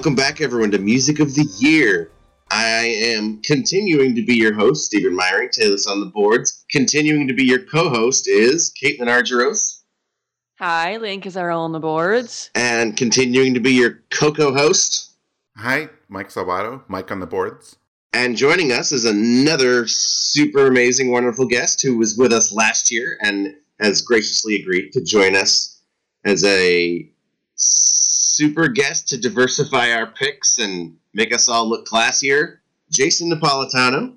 And welcome back, everyone, to Music of the Year. I am continuing to be your host, Stephen Meyerink, Taylor's on the boards. Continuing to be your co-host is Caitlin Argyros. Hi, Link is our on the boards. And continuing to be your co-co host. Hi, Mike Salbato, Mike on the boards. And joining us is another super amazing, wonderful guest who was with us last year and has graciously agreed to join us as a super guest to diversify our picks and make us all look classier. Jason Napolitano.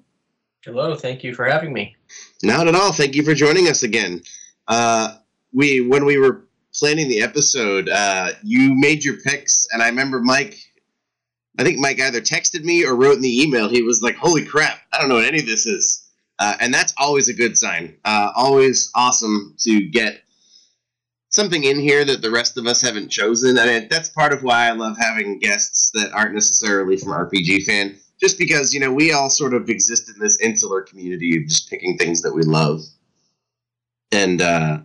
Hello, thank you for having me. Not at all. Thank you for joining us again. Uh, we when we were planning the episode, uh, you made your picks, and I remember Mike. I think Mike either texted me or wrote in the email. He was like, "Holy crap! I don't know what any of this is," uh, and that's always a good sign. Uh, always awesome to get something in here that the rest of us haven't chosen. I mean, that's part of why I love having guests that aren't necessarily from RPG fan, just because you know we all sort of exist in this insular community of just picking things that we love, and uh,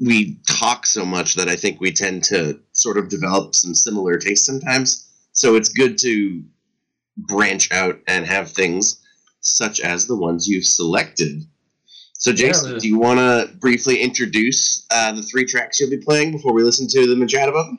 we talk so much that I think we tend to sort of develop some similar tastes sometimes. So it's good to branch out and have things such as the ones you've selected. So, Jason, Yeah, do you want to briefly introduce uh, the three tracks you'll be playing before we listen to them and chat about them?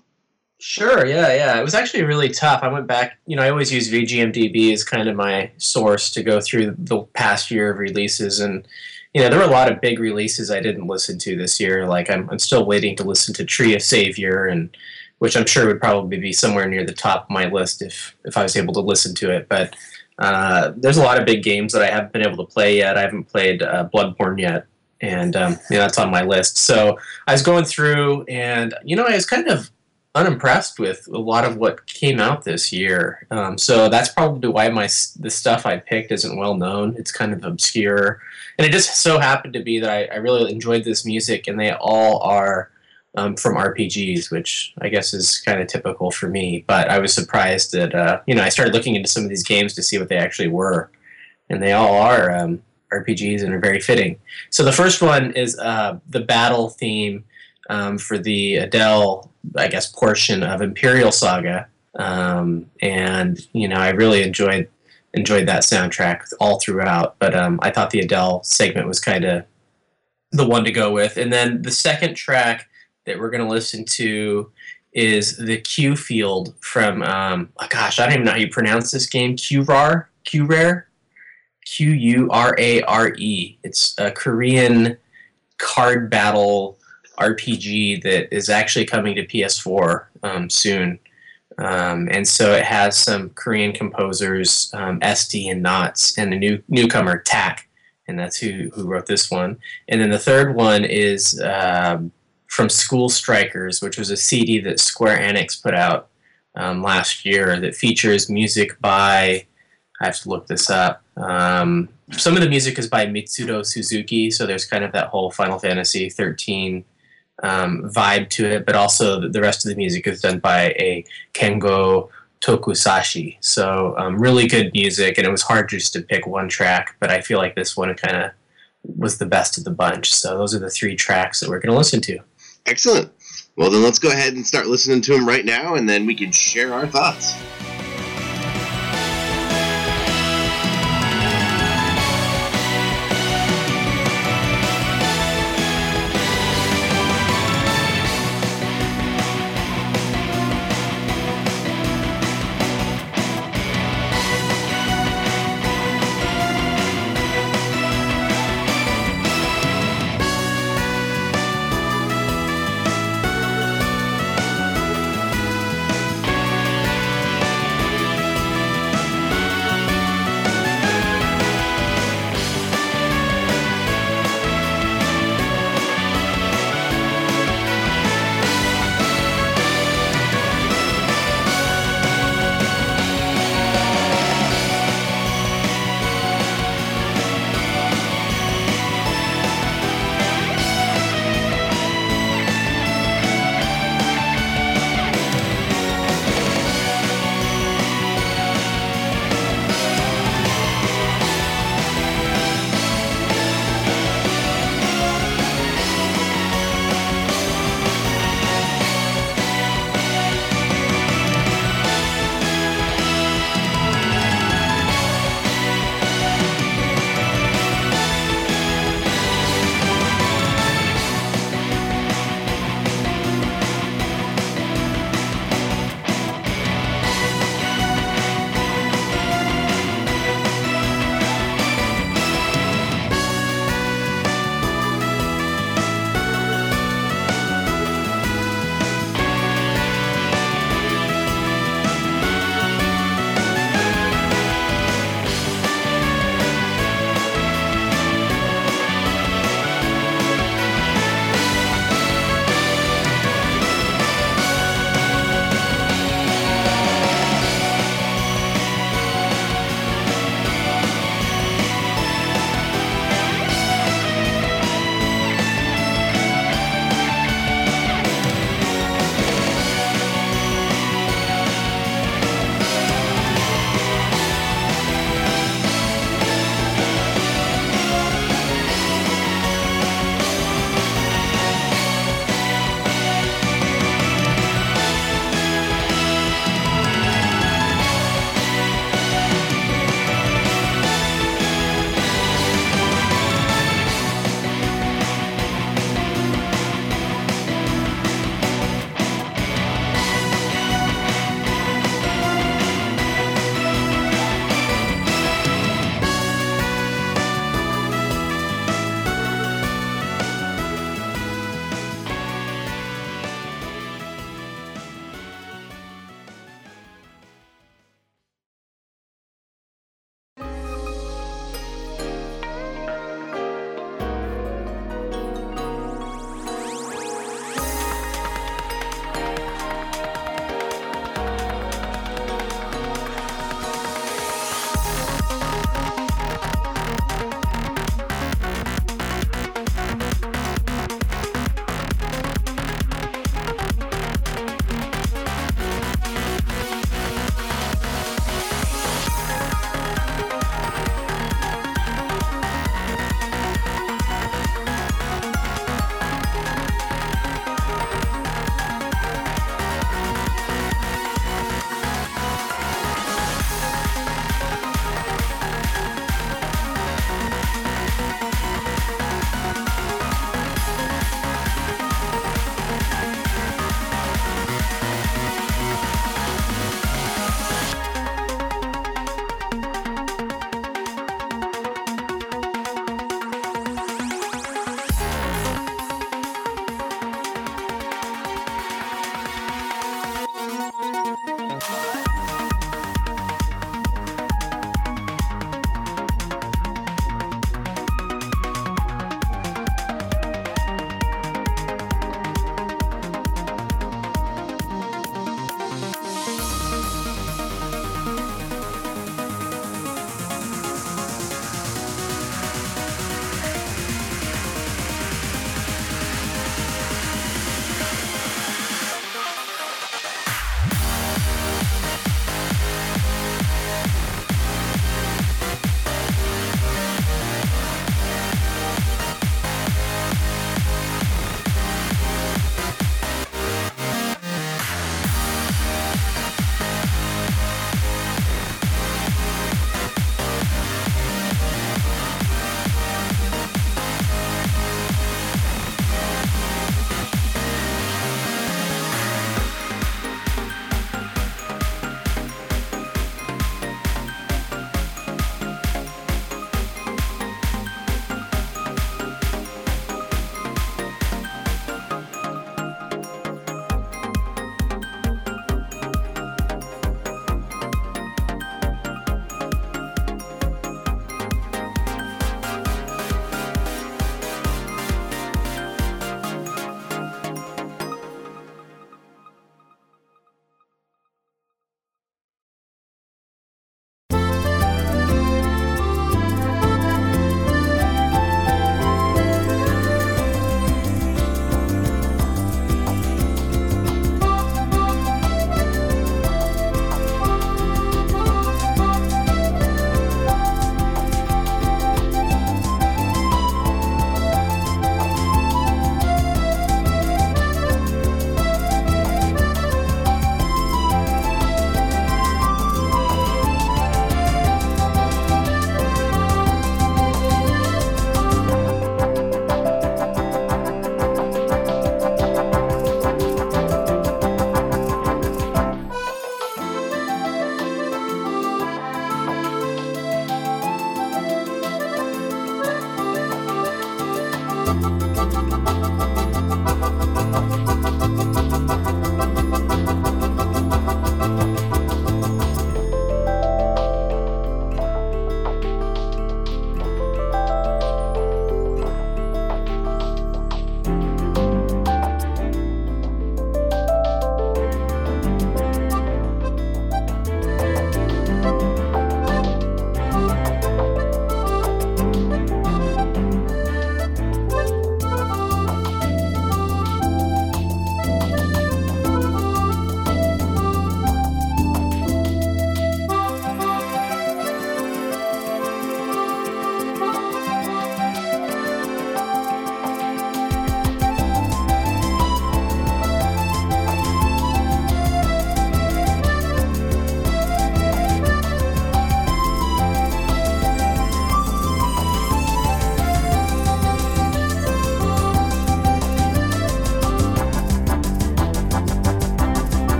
Sure, yeah, yeah. It was actually really tough. I went back, you know, I always use VGMDB as kind of my source to go through the past year of releases. And, you know, there were a lot of big releases I didn't listen to this year. Like, I'm, I'm still waiting to listen to Tree of Savior, and which I'm sure would probably be somewhere near the top of my list if, if I was able to listen to it. But uh, there's a lot of big games that I haven't been able to play yet. I haven't played uh, Bloodborne yet. And um, you know, that's on my list. So I was going through, and you know, I was kind of unimpressed with a lot of what came out this year. Um, so that's probably why my the stuff I picked isn't well known. It's kind of obscure, and it just so happened to be that I, I really enjoyed this music, and they all are um, from RPGs, which I guess is kind of typical for me. But I was surprised that uh, you know I started looking into some of these games to see what they actually were, and they all are um, RPGs and are very fitting. So the first one is uh, the battle theme um, for the Adele, I guess, portion of Imperial Saga, um, and you know I really enjoyed enjoyed that soundtrack all throughout. But um, I thought the Adele segment was kind of the one to go with, and then the second track that we're going to listen to is the Q Field from um, oh gosh, I don't even know how you pronounce this game. QRAR, QRare, Q U R A R E. It's a Korean card battle RPG that is actually coming to PS4 um, soon. Um, and so it has some Korean composers, um, SD and Knots, and a new newcomer, Tak, and that's who, who wrote this one. And then the third one is um, from School Strikers, which was a CD that Square Enix put out um, last year that features music by, I have to look this up. Um, some of the music is by Mitsuto Suzuki, so there's kind of that whole Final Fantasy 13 um, vibe to it, but also the rest of the music is done by a Kengo Tokusashi. So um, really good music, and it was hard just to pick one track, but I feel like this one kind of was the best of the bunch. So those are the three tracks that we're going to listen to. Excellent. Well, then let's go ahead and start listening to them right now, and then we can share our thoughts.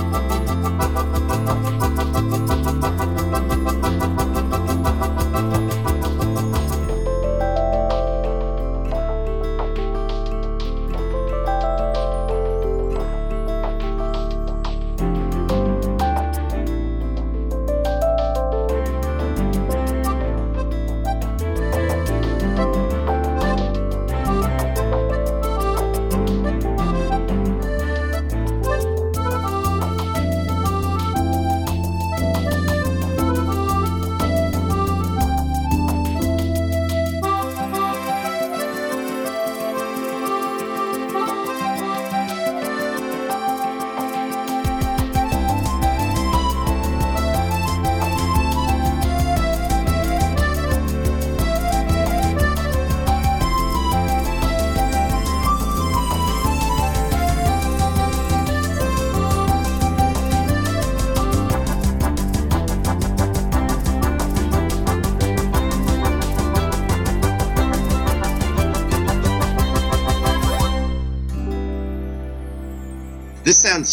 This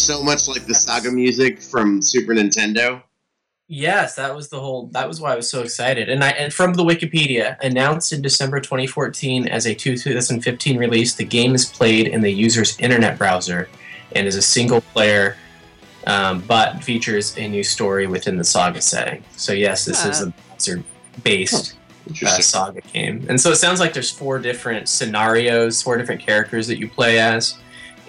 so much like the saga music from Super Nintendo. Yes, that was the whole. That was why I was so excited. And I and from the Wikipedia, announced in December 2014 as a 2015 release, the game is played in the user's internet browser and is a single player, um, but features a new story within the saga setting. So yes, this is a browser based uh, saga game. And so it sounds like there's four different scenarios, four different characters that you play as,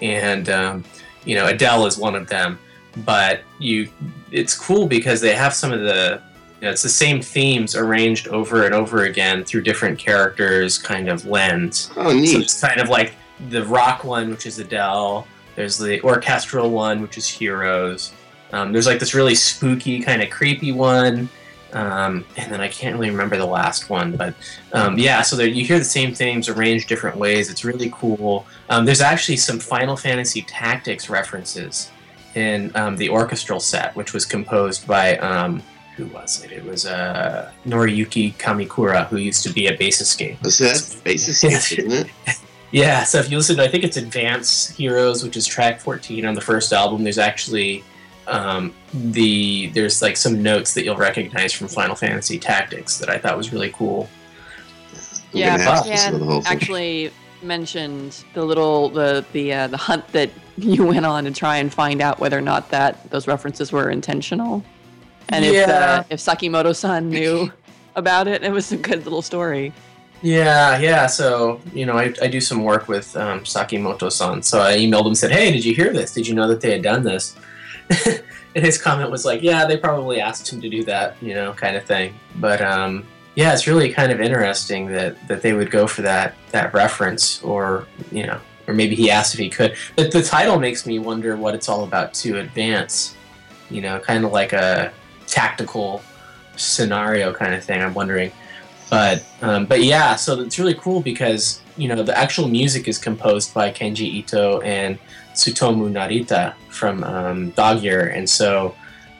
and um, you know Adele is one of them. But you, it's cool because they have some of the, you know, it's the same themes arranged over and over again through different characters, kind of lens. oh, So neat. it's kind of like the rock one, which is Adele. There's the orchestral one, which is Heroes. Um, there's like this really spooky, kind of creepy one. Um, and then I can't really remember the last one, but um, yeah. So there, you hear the same themes arranged different ways. It's really cool. Um, there's actually some Final Fantasy Tactics references in um, the orchestral set, which was composed by um, who was it? It was uh, Noriyuki Kamikura, who used to be at Basiscape. That's basis, Yes. isn't it? Yeah, so if you listen to, I think it's Advance Heroes, which is track 14 on the first album, there's actually um, the there's like some notes that you'll recognize from Final Fantasy Tactics that I thought was really cool. I'm Yeah, gonna have to Ken listen to the whole thing. actually mentioned the little the the uh, the hunt that you went on to try and find out whether or not that those references were intentional, and if Yeah. uh, if Sakimoto-san knew about it. It was a good little story. Yeah, yeah. So you know, I, I do some work with um, Sakimoto-san. So I emailed him and said, "Hey, did you hear this? Did you know that they had done this?" and his comment was like, "Yeah, they probably asked him to do that, you know, kind of thing." But um, yeah, it's really kind of interesting that that they would go for that that reference, or you know, or maybe he asked if he could. But the title makes me wonder what it's all about to advance. You know, kind of like a tactical scenario kind of thing. I'm wondering but um, but yeah, so it's really cool because you know the actual music is composed by Kenji Ito and Tsutomu Narita from um, Dog Ear, and so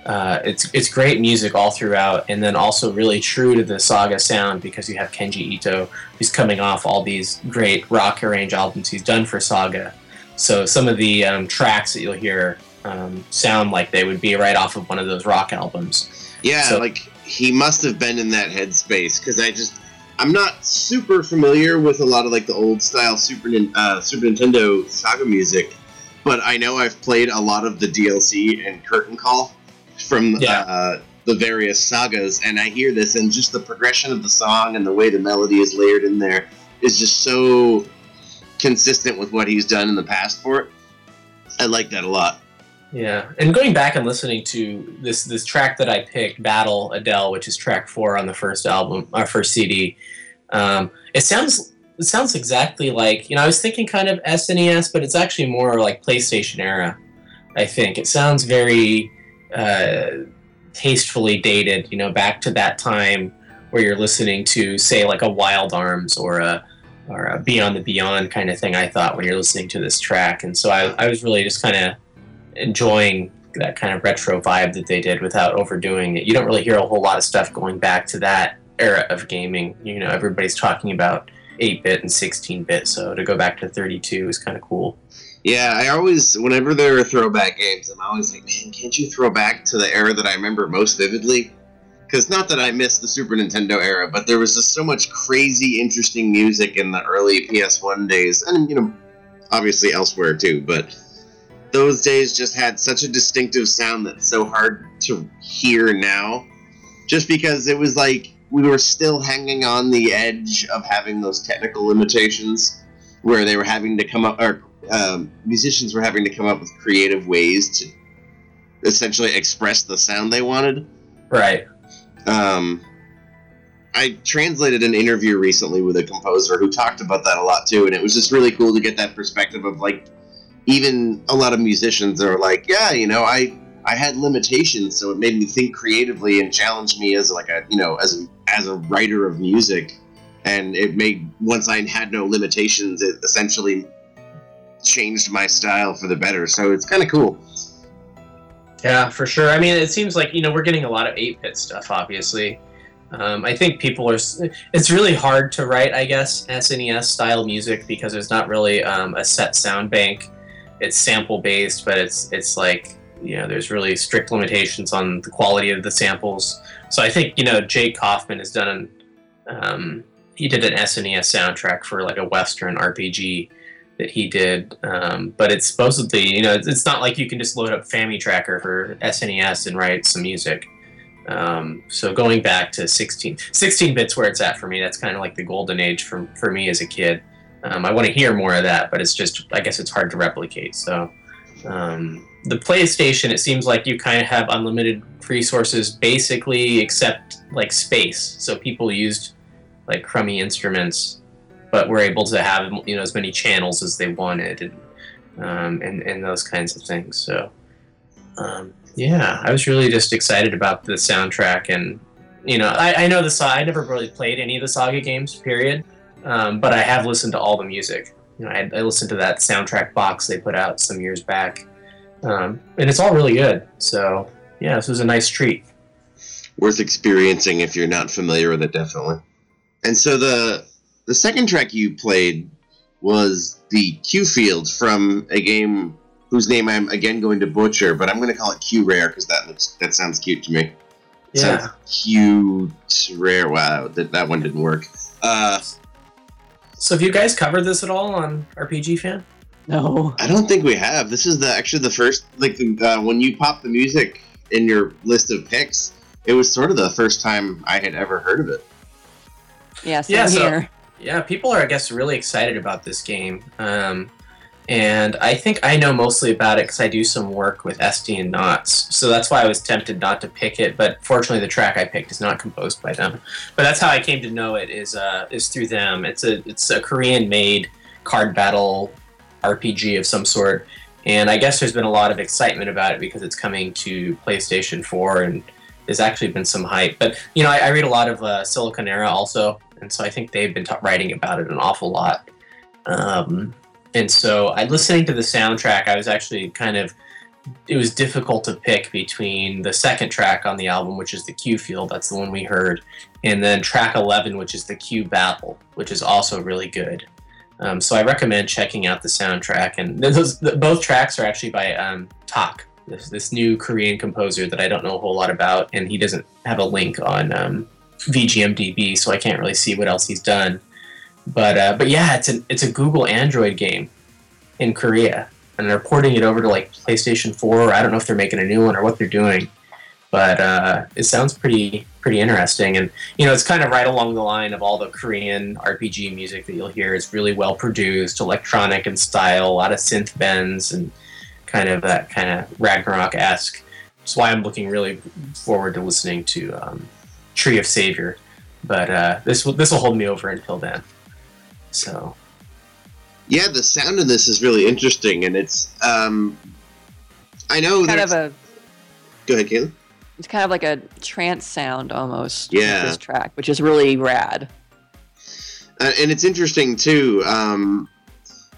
uh, it's it's great music all throughout, and then also really true to the Saga sound because you have Kenji Ito who's coming off all these great rock arrange albums he's done for Saga. So some of the um, tracks that you'll hear um, sound like they would be right off of one of those rock albums. Yeah, So- like he must have been in that headspace because I just I'm not super familiar with a lot of like the old style Super uh, Super Nintendo Saga music, but I know I've played a lot of the DLC and Curtain Call from Yeah. uh, the various sagas, and I hear this and just the progression of the song and the way the melody is layered in there is just so consistent with what he's done in the past for it. I like that a lot. Yeah, and going back and listening to this this track that I picked, "Battle Adele," which is track four on the first album, our first CD, um, it sounds it sounds exactly like you know I was thinking kind of SNES, but it's actually more like PlayStation era. I think it sounds very uh, tastefully dated, you know, back to that time where you're listening to say like a Wild Arms or a or a Beyond the Beyond kind of thing. I thought when you're listening to this track, and so I, I was really just kind of enjoying that kind of retro vibe that they did without overdoing it. You don't really hear a whole lot of stuff going back to that era of gaming. You know, everybody's talking about 8-bit and 16-bit, so to go back to 32 is kind of cool. Yeah, I always, whenever there are throwback games, I'm always like, man, can't you throw back to the era that I remember most vividly? Because not that I miss the Super Nintendo era, but there was just so much crazy, interesting music in the early PS1 days, and you know, obviously elsewhere too. But those days just had such a distinctive sound that's so hard to hear now, just because it was like we were still hanging on the edge of having those technical limitations, where they were having to come up or um, musicians were having to come up with creative ways to essentially express the sound they wanted. Right. Um, I translated an interview recently with a composer who talked about that a lot too, and it was just really cool to get that perspective of like, even a lot of musicians are like, yeah, you know, I I had limitations, so it made me think creatively and challenged me as like a you know as as a writer of music, and it made once I had no limitations, it essentially changed my style for the better. So it's kind of cool. Yeah, for sure. I mean, it seems like you know we're getting a lot of eight bit stuff. Obviously, um, I think people are. It's really hard to write, I guess, SNES style music because there's not really um, a set sound bank. It's sample based, but it's it's like you know there's really strict limitations on the quality of the samples. So I think you know Jake Kaufman has done um, he did an SNES soundtrack for like a Western RPG that he did. Um, but it's supposedly, you know, it's, not like you can just load up FamiTracker for SNES and write some music. Um, so going back to 16, 16 bits where it's at for me, that's kind of like the golden age for, for me as a kid. Um, I want to hear more of that, but it's just, I guess it's hard to replicate. So um, the PlayStation, it seems like you kind of have unlimited resources basically except like space. So people used like crummy instruments but were able to have you know as many channels as they wanted and um, and, and those kinds of things. So um, yeah, I was really just excited about the soundtrack and you know I, I know the Sa- I never really played any of the Saga games period, um, but I have listened to all the music. You know I, I listened to that soundtrack box they put out some years back, um, and it's all really good. So yeah, this was a nice treat. worth experiencing if you're not familiar with it definitely and so the the second track you played was the Q field from a game whose name I'm again going to butcher, but I'm going to call it Q Rare because that looks that sounds cute to me. Yeah. Sounds cute rare. Wow, that that one didn't work. Uh, So have you guys covered this at all on RPG Fan? No. I don't think we have. This is the actually the first like the, uh, when you pop the music in your list of picks. It was sort of the first time I had ever heard of it. Yeah, same Yeah, so- here. Yeah, people are, I guess, really excited about this game. Um, and I think I know mostly about it because I do some work with SD and Knots. So that's why I was tempted not to pick it. But fortunately, the track I picked is not composed by them. But that's how I came to know it is uh, is through them. It's a it's a Korean made card battle RPG of some sort. And I guess there's been a lot of excitement about it because it's coming to PlayStation 4 and there's actually been some hype. But you know, I, I read a lot of uh, Siliconera also, and so I think they've been ta writing about it an awful lot. Um, and so, I listening to the soundtrack, I was actually kind of it was difficult to pick between the second track on the album, which is the Q Field, that's the one we heard, and then track 11, which is the Q Battle, which is also really good. Um, so I recommend checking out the soundtrack, and those both tracks are actually by um, Tak, this, this new Korean composer that I don't know a whole lot about, and he doesn't have a link on um, VGMDB, so I can't really see what else he's done. But uh, but yeah, it's an it's a Google Android game in Korea, and they're porting it over to like PlayStation Four. I don't know if they're making a new one or what they're doing, but uh, it sounds pretty pretty interesting. And you know, it's kind of right along the line of all the Korean RPG music that you'll hear. It's really well produced, electronic in style, a lot of synth bends, and kind of that kind of Ragnarok esque. That's why I'm looking really forward to listening to um, Tree of Savior. But uh, this will this will hold me over until then. So Yeah, the sound in this is really interesting, and it's um, I know Kind of a Go ahead, Caleb. It's kind of like a trance sound almost. Yeah. This track, which is really rad. Uh, and it's interesting too. Um,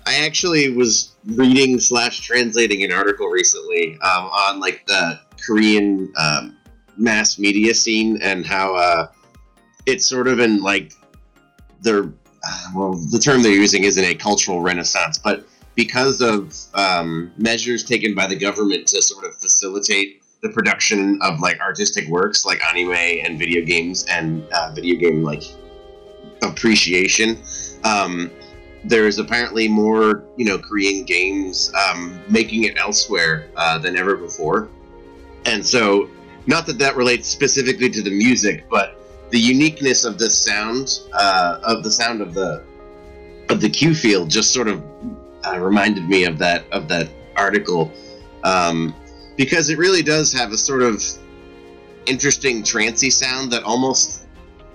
I actually was reading slash translating an article recently um, on like the Korean um, mass media scene and how uh, it's sort of in like their uh, well, the term they're using isn't a cultural renaissance, but because of um, measures taken by the government to sort of facilitate the production of like artistic works like anime and video games and uh, video game like appreciation. Um, there's apparently more, you know, Korean games um, making it elsewhere uh, than ever before, and so not that that relates specifically to the music, but the uniqueness of the sound uh, of the sound of the of the Q field just sort of uh, reminded me of that of that article um, because it really does have a sort of interesting trancy sound that almost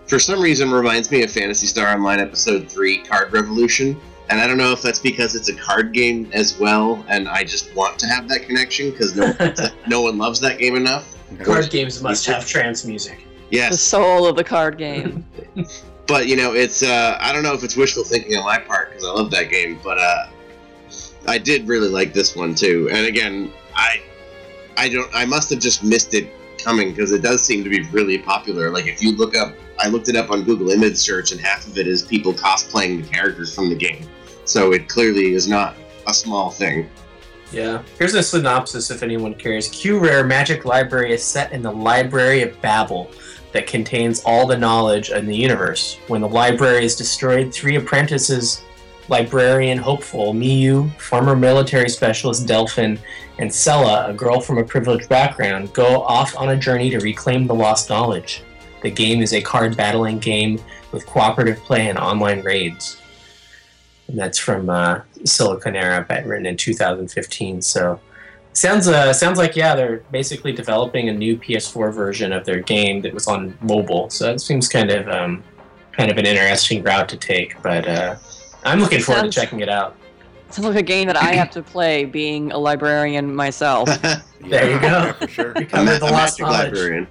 for some reason reminds me of Phantasy Star Online Episode 3 Card Revolution. And I don't know if that's because it's a card game as well, and I just want to have that connection because no, no one loves that game enough. card games must have trance music. Yes. The soul of the card game. but you know, it's uh, I don't know if it's wishful thinking on my part because I love that game, but uh, I did really like this one too. And again, I I don't I must have just missed it coming because it does seem to be really popular. Like if you look up, I looked it up on Google Image Search, and half of it is people cosplaying the characters from the game. So it clearly is not a small thing. Yeah. Here's a synopsis if anyone cares. Q Rare Magic Library is set in the Library of Babel that contains all the knowledge in the universe. When the library is destroyed, three apprentices, librarian hopeful Miyu, former military specialist Delphin, and Sella, a girl from a privileged background, go off on a journey to reclaim the lost knowledge. The game is a card battling game with cooperative play and online raids. And that's from uh, Siliconera, but written in 2015. So sounds uh, sounds like yeah, they're basically developing a new PS4 version of their game that was on mobile. So that seems kind of um, kind of an interesting route to take. But uh, I'm looking forward Sounds- to checking it out. Sounds like a game that I have to play, being a librarian myself. There you go. Yeah, for sure. A Recover ma- the a lost magic librarian.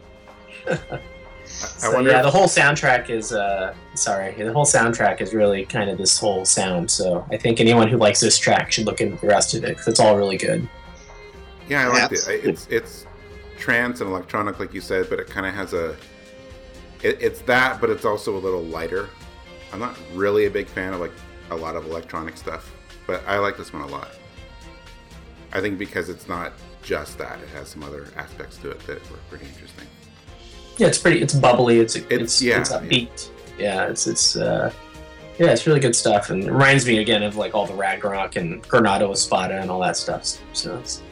I, I So, wonder. yeah, the whole soundtrack is uh, sorry, the whole soundtrack is really kind of this whole sound. So I think anyone who likes this track should look into the rest of it because it's all really good. yeah, I like it. It's it's trance and electronic, like you said, but it kind of has a. It, it's that, but it's also a little lighter. I'm not really a big fan of like a lot of electronic stuff, but I like this one a lot. I think because it's not just that; it has some other aspects to it that were pretty interesting. Yeah, it's pretty. It's bubbly. It's it's It's- it's, yeah, upbeat. Yeah. it's it's uh, yeah, it's really good stuff, and it reminds me again of like all the Ragnarok and Granado Espada and all that stuff. So it's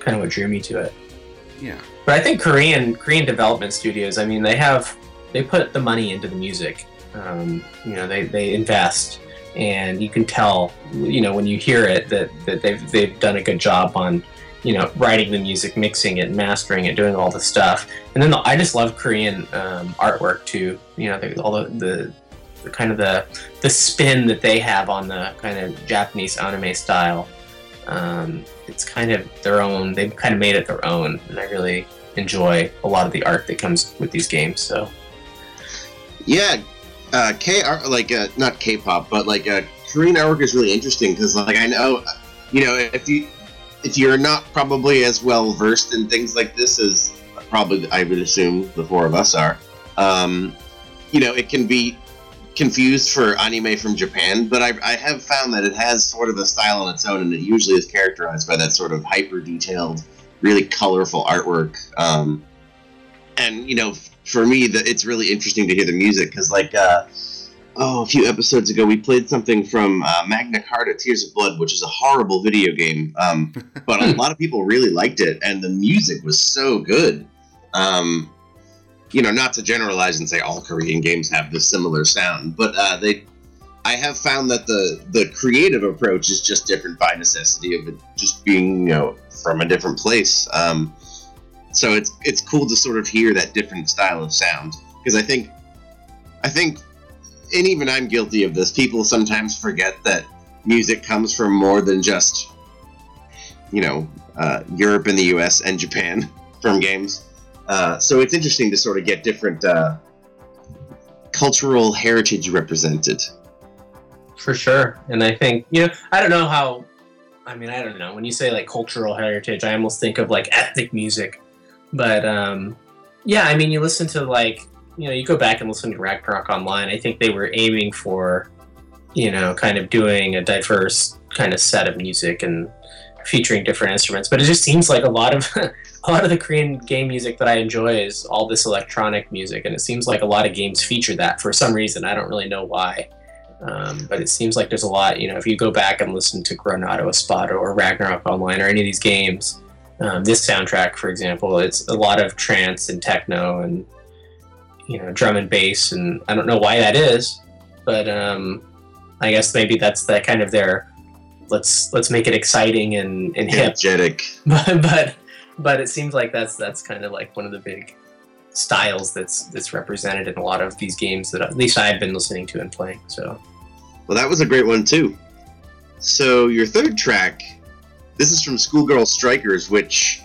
kind of what drew me to it. Yeah, But I think Korean Korean development studios. I mean, they have they put the money into the music. Um, you know, they they invest, and you can tell. You know, when you hear it, that that they've they've done a good job on. You know, writing the music, mixing it, mastering it, doing all the stuff, and then the, I just love Korean um, artwork too. You know, all the, the the kind of the the spin that they have on the kind of Japanese anime style. Um, it's kind of their own. They've kind of made it their own, and I really enjoy a lot of the art that comes with these games. So Yeah, uh, K art like uh, not K-pop, but like uh, Korean artwork is really interesting because like I know, you know, if you if you're not probably as well versed in things like this as probably I would assume the four of us are, um, you know, it can be confused for anime from Japan, but I, I have found that it has sort of a style on its own, and it usually is characterized by that sort of hyper detailed, really colorful artwork. Um, and you know, for me, that it's really interesting to hear the music because, like, uh, oh, a few episodes ago, we played something from uh, Magna Carta: Tears of Blood, which is a horrible video game, um, but a lot of people really liked it, and the music was so good. Um, you know, not to generalize and say all Korean games have this similar sound, but uh, they. I have found that the the creative approach is just different by necessity of it just being you know from a different place. Um, so it's it's cool to sort of hear that different style of sound because I think I think and even I'm guilty of this. People sometimes forget that music comes from more than just you know uh, Europe and the U.S. and Japan from games. Uh, so it's interesting to sort of get different uh, cultural heritage represented. for sure, and I think you know I don't know how. I mean, I don't know. When you say like cultural heritage, I almost think of like ethnic music, but um, yeah, I mean, you listen to like you know, you go back and listen to Ragnarok Online. I think they were aiming for, you know, kind of doing a diverse kind of set of music and featuring different instruments. But it just seems like a lot of a lot of the Korean game music that I enjoy is all this electronic music, and it seems like a lot of games feature that for some reason. I don't really know why. Um, but it seems like there's a lot, you know, if you go back and listen to Granado Espada or Ragnarok Online or any of these games, um, this soundtrack, for example, it's a lot of trance and techno and, you know, drum and bass. And I don't know why that is, but um, I guess maybe that's that kind of their let's let's make it exciting and, and hip. Energetic. But, but but it seems like that's that's kind of like one of the big styles that's that's represented in a lot of these games that at least I've been listening to and playing. So Well, that was a great one too. So your third track, this is from Schoolgirl Strikers, which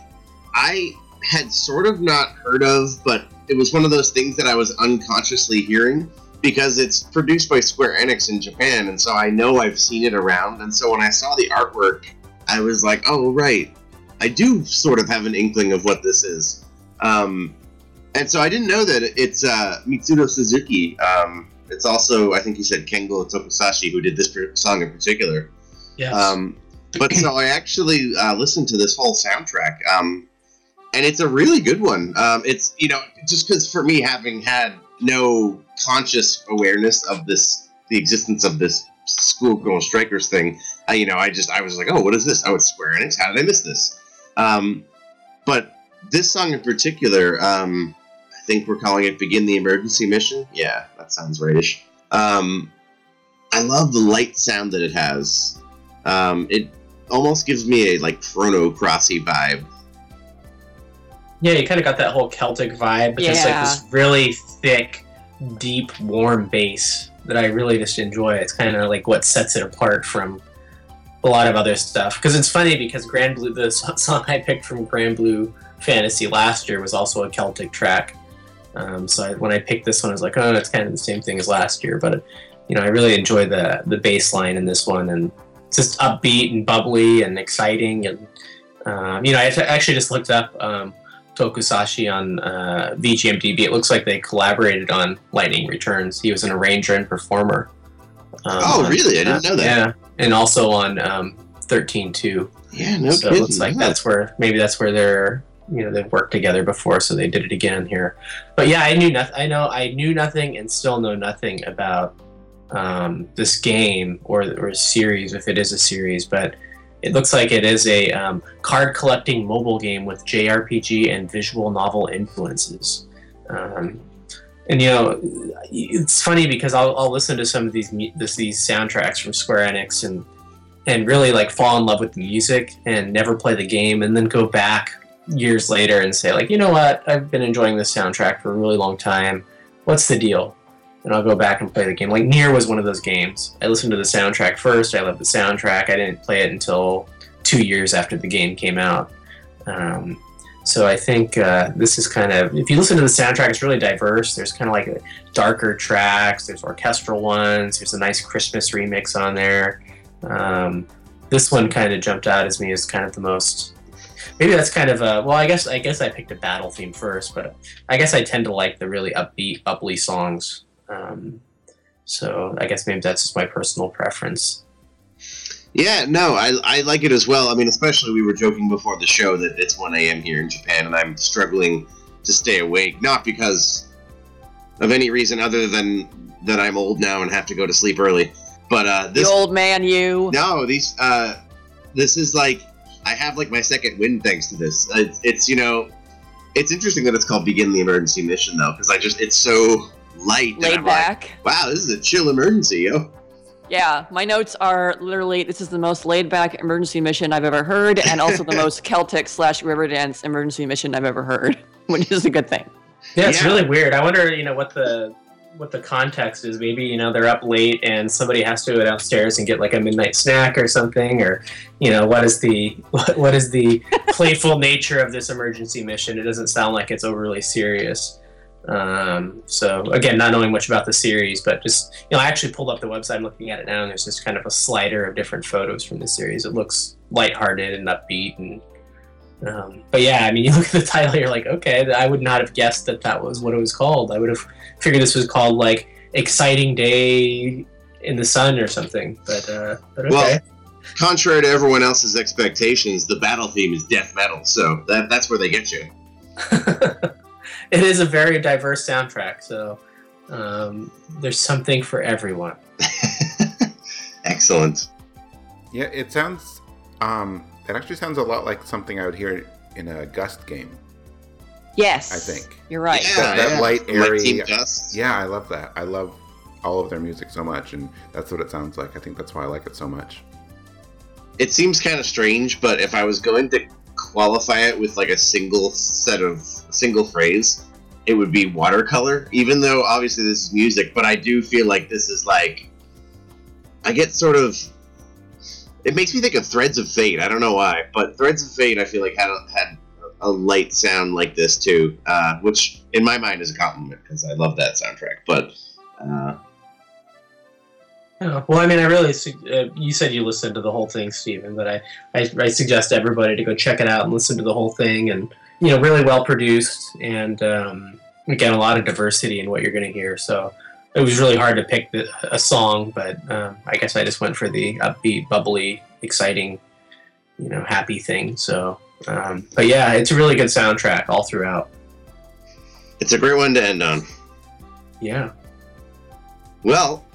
I had sort of not heard of, but it was one of those things that I was unconsciously hearing because it's produced by Square Enix in Japan, and so I know I've seen it around. And so when I saw the artwork, I was like, "Oh, right, I do sort of have an inkling of what this is." Um, and so I didn't know that it's uh, Mitsuto Suzuki. Um, it's also, I think you said Kengo Tokusashi who did this song in particular. yeah, Um, but so I actually uh, listened to this whole soundtrack, um, and it's a really good one. Um, it's you know just because for me having had no conscious awareness of this, the existence of this schoolgirl strikers thing, I, you know, I just I was like, oh, what is this? Oh, it's Square Enix. How did I miss this? Um, but this song in particular, um, I think we're calling it "Begin the Emergency Mission." Yeah, that sounds rightish. Um, I love the light sound that it has. Um, it almost gives me a like Chrono Crossy vibe. yeah, you kind of got that whole Celtic vibe, but just like this really thick, deep, warm bass that I really just enjoy. It's kind of like what sets it apart from a lot of other stuff. Because it's funny because Granblue, the song I picked from Granblue Fantasy last year was also a Celtic track. Um, so I, when I picked this one, I was like, oh, it's kind of the same thing as last year. But you know, I really enjoy the the bass line in this one, and it's just upbeat and bubbly and exciting. And um, you know, I actually just looked up um, Tokusashi on uh, VGMDB. It looks like they collaborated on Lightning Returns. He was an arranger and performer Um, Oh, really? I didn't know that. Yeah, and also on um, thirteen two. Yeah, no so kidding. it's like that's where maybe that's where they're you know they've worked together before, so they did it again here. But yeah, I knew nothing. I know I knew nothing and still know nothing about um, this game or or series if it is a series, but. It looks like it is a um, card collecting mobile game with JRPG and visual novel influences. Um, and you know, it's funny because I'll, I'll listen to some of these this, these soundtracks from Square Enix and and really like fall in love with the music and never play the game and then go back years later and say like you know what I've been enjoying this soundtrack for a really long time what's the deal and I'll go back and play the game. Like NieR was one of those games. I listened to the soundtrack first. I loved the soundtrack. I didn't play it until two years after the game came out. Um, so I think uh, this is kind of if you listen to the soundtrack it's really diverse. There's kind of like darker tracks. There's orchestral ones. There's a nice Christmas remix on there. Um, this one kind of jumped out as me as kind of the most. Maybe that's kind of a well. I guess I guess I picked a battle theme first, but I guess I tend to like the really upbeat, uply songs. Um, so I guess maybe that's just my personal preference. Yeah, no, I, I like it as well. I mean, especially we were joking before the show that it's 1 a.m. here in Japan, and I'm struggling to stay awake, not because of any reason other than that I'm old now and have to go to sleep early. But uh, The this old man, you. no, these uh, this is like I have like my second wind thanks to this. It's, it's you know, it's interesting that it's called Begin the Emergency Mission though, because I just it's so light. and Laid I'm like, back. wow, this is a chill emergency, yo. Yeah, my notes are literally this is the most laid back emergency mission I've ever heard, and also the most Celtic slash Riverdance emergency mission I've ever heard, which is a good thing. Yeah, it's Yeah. really weird. I wonder, you know, what the what the context is. Maybe you know they're up late and somebody has to go downstairs and get like a midnight snack or something, or you know what is the what, what is the playful nature of this emergency mission? It doesn't sound like it's overly serious. Um, so again, not knowing much about the series, but just you know, I actually pulled up the website. I'm looking at it now, and there's just kind of a slider of different photos from the series. It looks lighthearted and upbeat and um, but yeah, I mean, you look at the title, you're like, okay, I would not have guessed that that was what it was called. I would have figured this was called like "Exciting Day in the Sun" or something. But uh, but okay. Well, contrary to everyone else's expectations, the battle theme is death metal, so that that's where they get you. it is a very diverse soundtrack, so um, there's something for everyone. Excellent. Yeah, it sounds. Um, it actually sounds a lot like something I would hear in a Gust game. Yes, I think. you're right. Yeah, That- that yeah. light, airy- Team Dust. Yeah, I love that. I love all of their music so much, and that's what it sounds like. I think that's why I like it so much. It seems kind of strange, but if I was going to qualify it with like a single set of single phrase, it would be watercolor. Even though obviously this is music, but I do feel like this is like I get sort of. It makes me think of Threads of Fate. I don't know why, but Threads of Fate I feel like had a, had a light sound like this too, uh, which in my mind is a compliment because I love that soundtrack. But uh, Yeah, well, I mean, I really, su- uh, you said you listened to the whole thing, Stephen, but I, I, I suggest everybody to go check it out and listen to the whole thing. And, you know, really well produced and, um, again, a lot of diversity in what you're going to hear. So it was really hard to pick the, a song, but um, I guess I just went for the upbeat, bubbly, exciting, you know, happy thing. So, um, but yeah, it's a really good soundtrack all throughout. it's a great one to end on. Yeah. Well,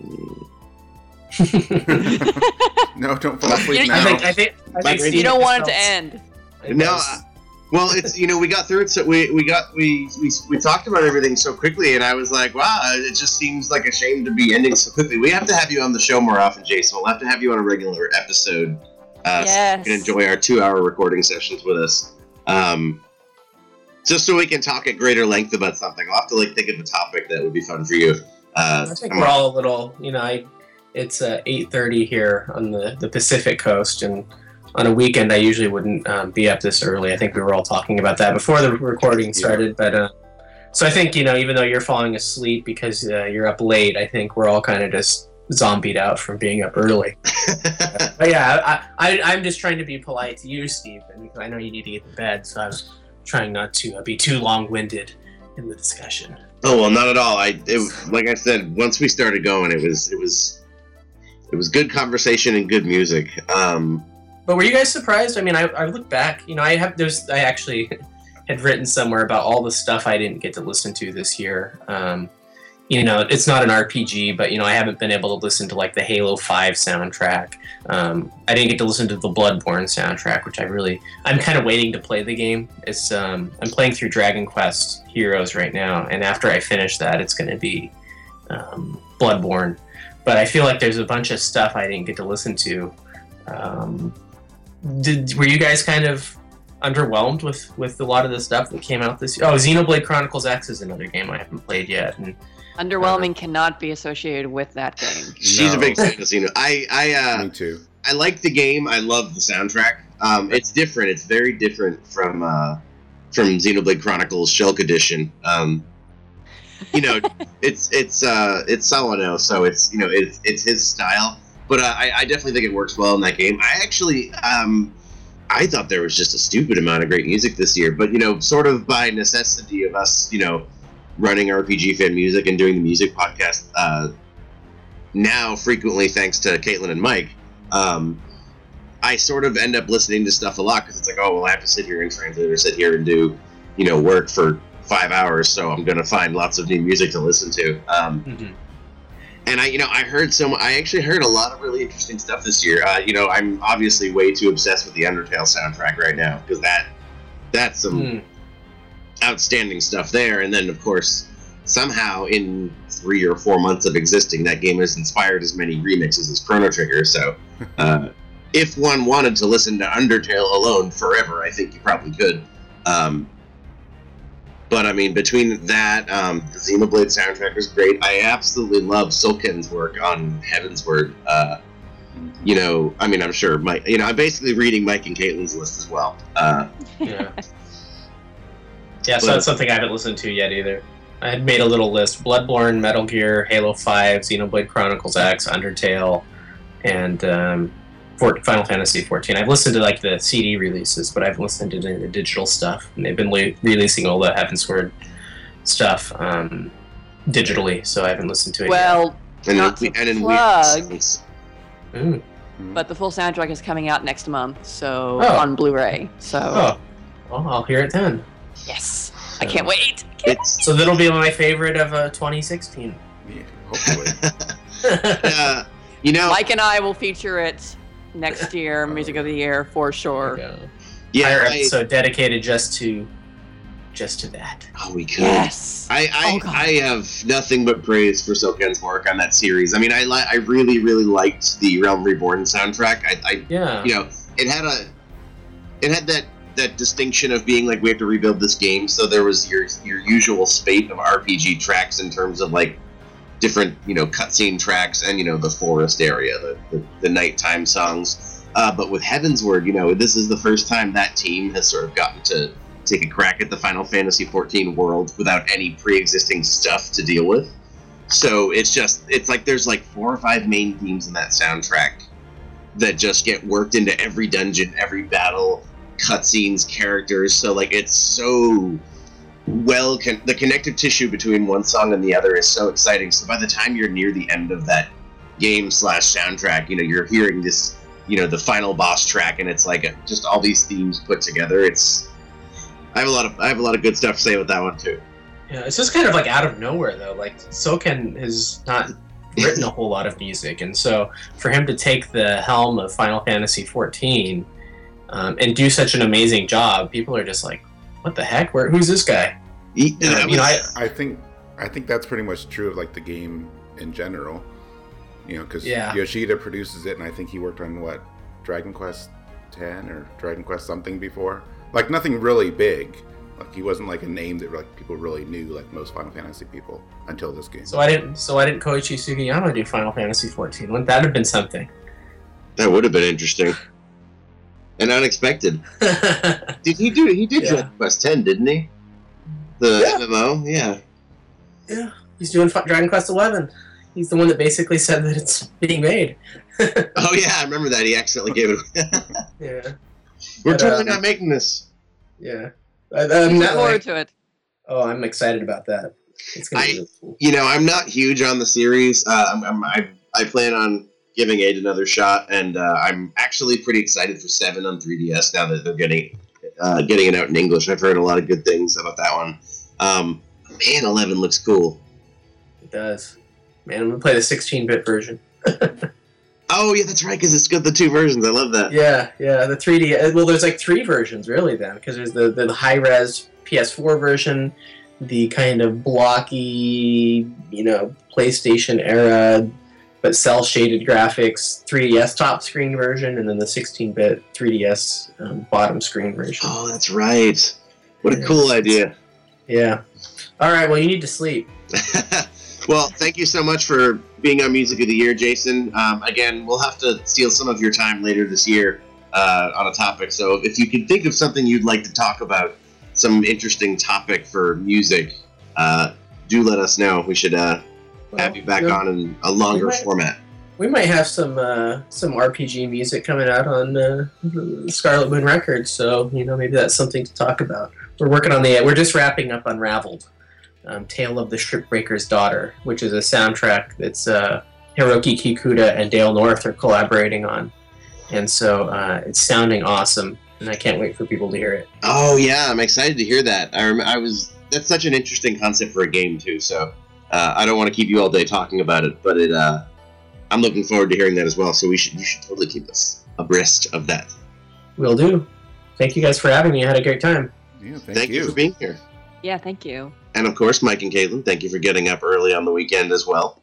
no, don't fall asleep now. I think, I think, I think you You don't want it to end. No, uh, well, it's you know we got through it so we we got we, we we talked about everything so quickly, and I was like, wow, it just seems like a shame to be ending so quickly. We have to have you on the show more often, Jason. We'll have to have you on a regular episode. Uh, so you can enjoy our two-hour recording sessions with us. Um, just so we can talk at greater length about something. I'll have to like think of a topic that would be fun for you. Uh, I think we're on. all a little, you know, I, it's uh, 8.30 here on the, the Pacific coast, and on a weekend I usually wouldn't um, be up this early. I think we were all talking about that before the recording started, but uh, so I think, you know, even though you're falling asleep because uh, you're up late, I think we're all kind of just zombied out from being up early. But yeah, I, I, I'm just trying to be polite to you, Stephen, because I know you need to get to bed, so I was trying not to uh, be too long-winded in the discussion. Oh well, not at all. I it, like I said, once we started going, it was it was it was good conversation and good music. Um, But were you guys surprised? I mean, I, I look back, you know, I have there's I actually had written somewhere about all the stuff I didn't get to listen to this year. Um, you know, it's not an RPG, but you know, I haven't been able to listen to like the Halo Five soundtrack. Um, I didn't get to listen to the Bloodborne soundtrack, which I really I'm kind of waiting to play the game. It's um, I'm playing through Dragon Quest Heroes right now, and after I finish that, it's going to be um, Bloodborne. But I feel like there's a bunch of stuff I didn't get to listen to. Um, did were you guys kind of underwhelmed with with a lot of the stuff that came out this year? Oh, Xenoblade Chronicles X is another game I haven't played yet, and Underwhelming cannot be associated with that game. she's a big fan of Xeno. I I uh, Me too. I like the game. I love the soundtrack. Um, it's different. It's very different from uh, from Xenoblade Chronicles Shulk Edition. Um, you know, it's it's uh, it's Sawano, so it's you know it's it's his style. But uh, I, I definitely think it works well in that game. I actually um, I thought there was just a stupid amount of great music this year. But you know, sort of by necessity of us, you know, running RPG fan music and doing the music podcast uh, now frequently thanks to Caitlin and Mike um, I sort of end up listening to stuff a lot because it's like, oh, well, I have to sit here and translate or sit here and do, you know, work for five hours, so I'm gonna find lots of new music to listen to. Um, and I, you know, I heard some. I actually heard a lot of really interesting stuff this year. Uh, you know, I'm obviously way too obsessed with the Undertale soundtrack right now because that, that's some Hmm. outstanding stuff there. And then, of course, somehow in three or four months of existing, that game has inspired as many remixes as Chrono Trigger. So, uh, if one wanted to listen to Undertale alone forever, I think you probably could. Um, but I mean, between that, um, the Xenoblade soundtrack was great. I absolutely love Soken's work on Heavensward. Uh, you know, I mean, I'm sure Mike. You know, I'm basically reading Mike and Caitlin's list as well. Uh, yeah, yeah. So But- that's something I haven't listened to yet either. I had made a little list: Bloodborne, Metal Gear, Halo Five, Xenoblade Chronicles X, Undertale, and um, for Final Fantasy 14. I've listened to like the CD releases, but I've listened to the, the digital stuff, and they've been le- releasing all the Heavensward stuff um, digitally, so I haven't listened to it. Well, and Not in, to and in plug. weird sense. yet. Ooh. but the full soundtrack is coming out next month, so Oh. on Blu-ray. So Oh, well, I'll hear it then. yes, I can't wait. It's So that'll be my favorite of uh, 2016. Yeah, hopefully. uh, you know, Mike and I will feature it next year, Music of the Year for sure. Entire yeah, I, episode dedicated just to just to that. oh, we could. Yes. I I, Oh, I have nothing but praise for Soken's work on that series. I mean, I li- I really really liked the Realm Reborn soundtrack. I, I Yeah. you know it had a it had that that distinction of being like we have to rebuild this game. So there was your your usual spate of RPG tracks in terms of like different you know cutscene tracks and you know the forest area, the the, the nighttime songs. Uh, but with Heavensward, you know, this is the first time that team has sort of gotten to take a crack at the Final Fantasy XIV world without any pre-existing stuff to deal with. So it's just it's like there's like four or five main themes in that soundtrack that just get worked into every dungeon, every battle, cutscenes, characters. So like it's so well con- the connective tissue between one song and the other is so exciting. So by the time you're near the end of that game slash soundtrack, you know you're hearing this, you know, the final boss track, and it's like just all these themes put together. It's I have a lot of I have a lot of good stuff to say about that one too. Yeah, it's just kind of like out of nowhere though. Like Soken has not written a whole lot of music, and so for him to take the helm of Final Fantasy XIV um, and do such an amazing job, people are just like, "What the heck? Where? Who's this guy?" He- Yeah, that you know, was- I think I think that's pretty much true of like the game in general. You know, because Yeah. Yoshida produces it, and I think he worked on what Dragon Quest ten or Dragon Quest something before. Like nothing really big. Like he wasn't like a name that like people really knew, like most Final Fantasy people, until this game. So I didn't. So I didn't Koichi Sugiyama do Final Fantasy 14. Wouldn't that have been something? that would have been interesting and unexpected. Did he do? He did Yeah. Dragon Quest Ten, didn't he? The Yeah. MMO, yeah. yeah, he's doing Dragon Quest XI. He's the one that basically said that it's being made. Oh yeah, I remember that. He accidentally gave it. Yeah, We're But, totally um, not making this. yeah. Uh, um, Look forward like, to it. oh, I'm excited about that. It's gonna I- be really cool. You know, I'm not huge on the series. Uh, I'm, I'm, I I plan on giving eight another shot, and uh, I'm actually pretty excited for seven on 3DS now that they're getting uh, getting it out in English. I've heard a lot of good things about that one. Um, man, 11 looks cool. It does. Man, I'm gonna play the 16-bit version. Oh yeah, that's right, because it's got the two versions. I love that. Yeah, yeah, the 3D. uh, Well, there's like three versions really then, because there's the the high res PS4 version, the kind of blocky, you know, PlayStation era, but cell shaded graphics 3DS top screen version, and then the 16-bit 3DS um, bottom screen version. Oh, that's right. What a cool idea. Yeah. All right. Well, you need to sleep. well, thank you so much for being on Music of the Year, Jason. Um, again, we'll have to steal some of your time later this year uh, on a topic. So if you can think of something you'd like to talk about, some interesting topic for music, uh, do let us know. We should uh, have you back Well, on in a longer might- format. We might have some uh, some RPG music coming out on uh, Scarlet Moon Records, so you know maybe that's something to talk about. We're working on the. We're just wrapping up Unraveled, um, Tale of the Shipbreaker's Daughter, which is a soundtrack that's uh, Hiroki Kikuta and Dale North are collaborating on, and so uh, it's sounding awesome, and I can't wait for people to hear it. Oh yeah, I'm excited to hear that. I, rem- I was that's such an interesting concept for a game too. So uh, I don't want to keep you all day talking about it, but it uh, I'm looking forward to hearing that as well. So we should you should totally keep us abreast of that. Will do. Thank you guys for having me. I had a great time. Yeah, thank, Thank, you. for being here, Yeah, thank you. and of course, Mike and Caitlin, thank you for getting up early on the weekend as well.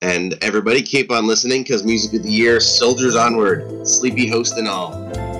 And everybody, keep on listening because Music of the Year, Soldiers Onward, Sleepy Host and all.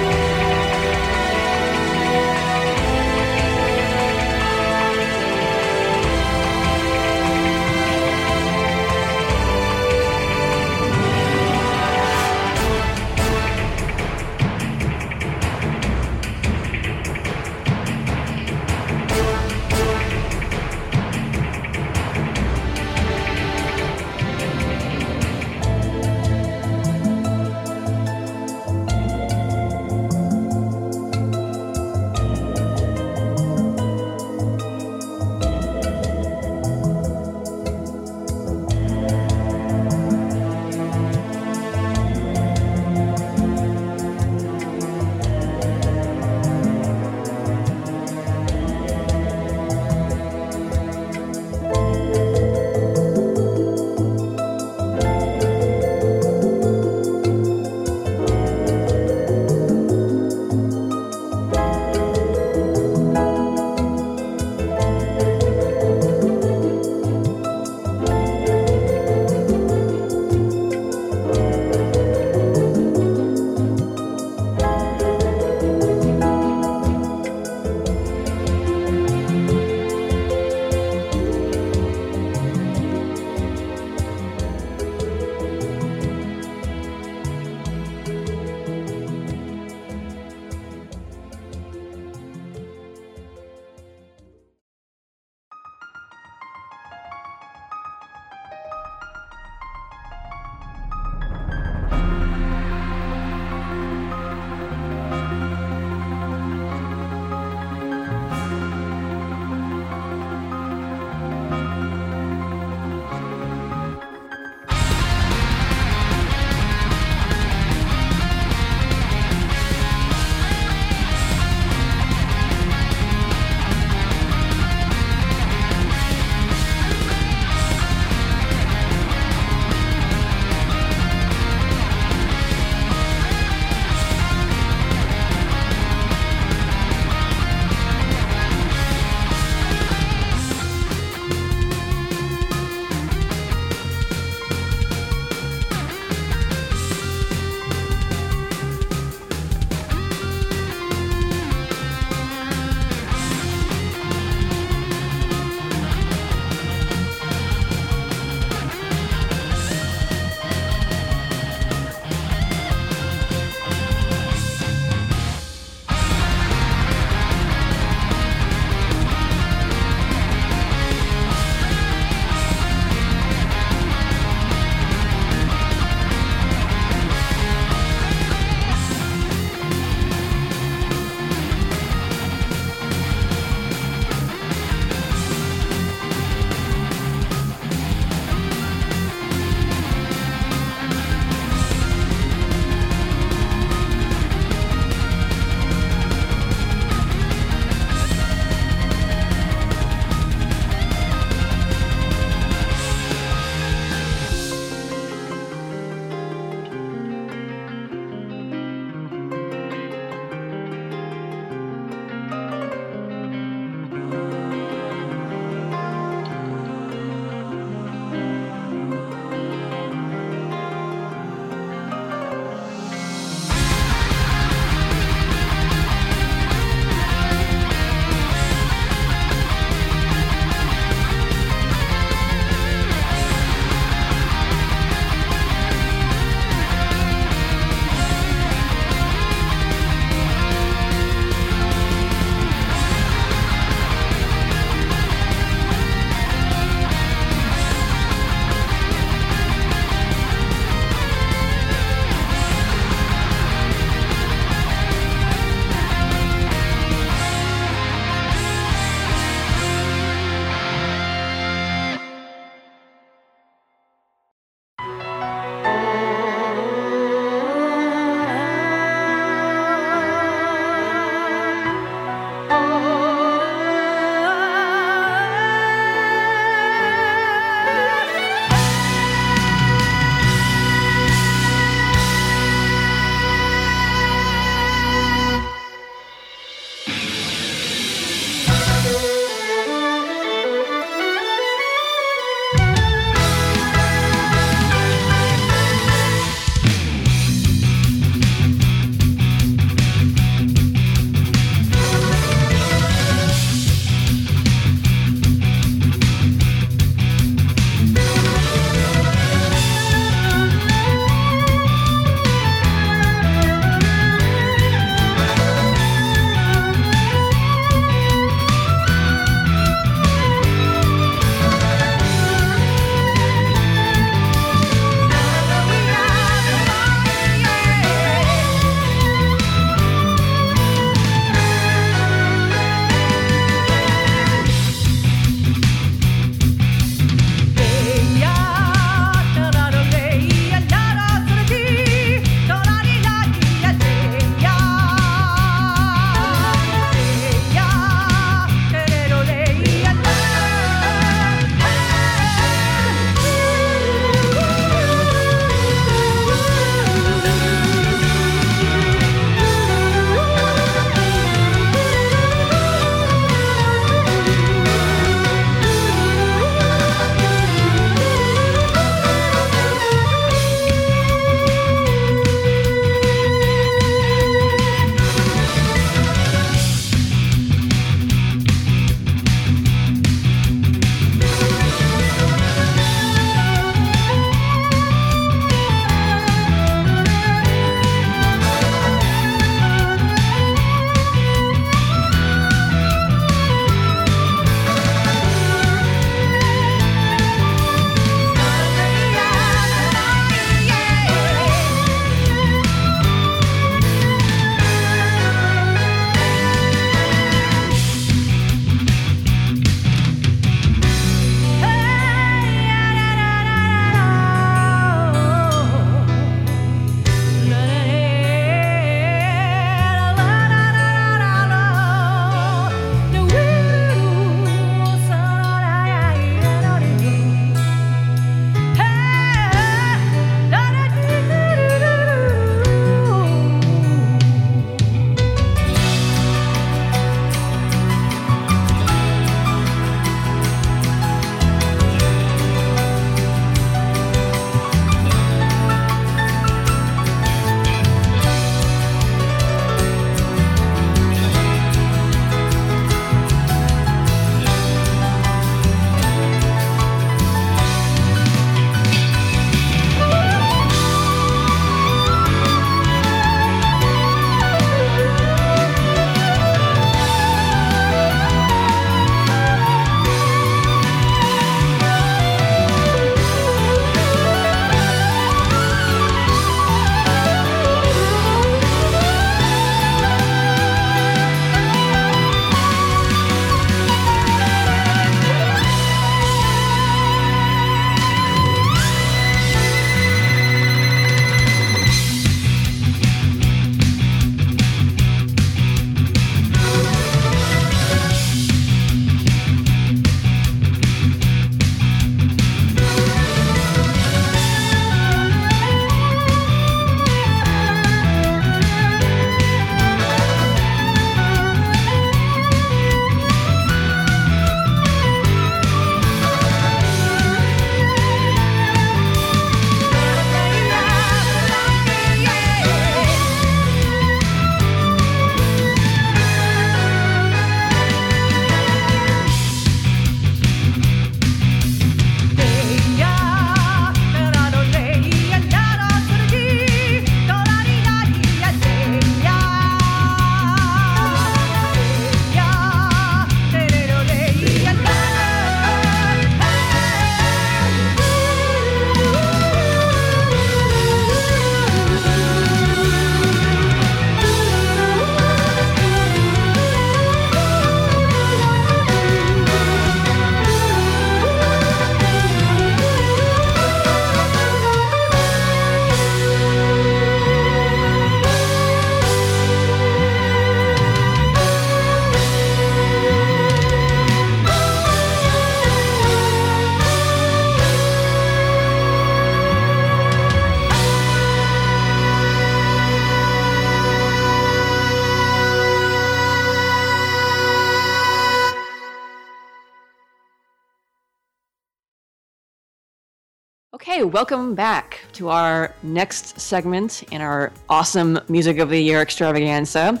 Welcome back to our next segment in our awesome Music of the Year extravaganza.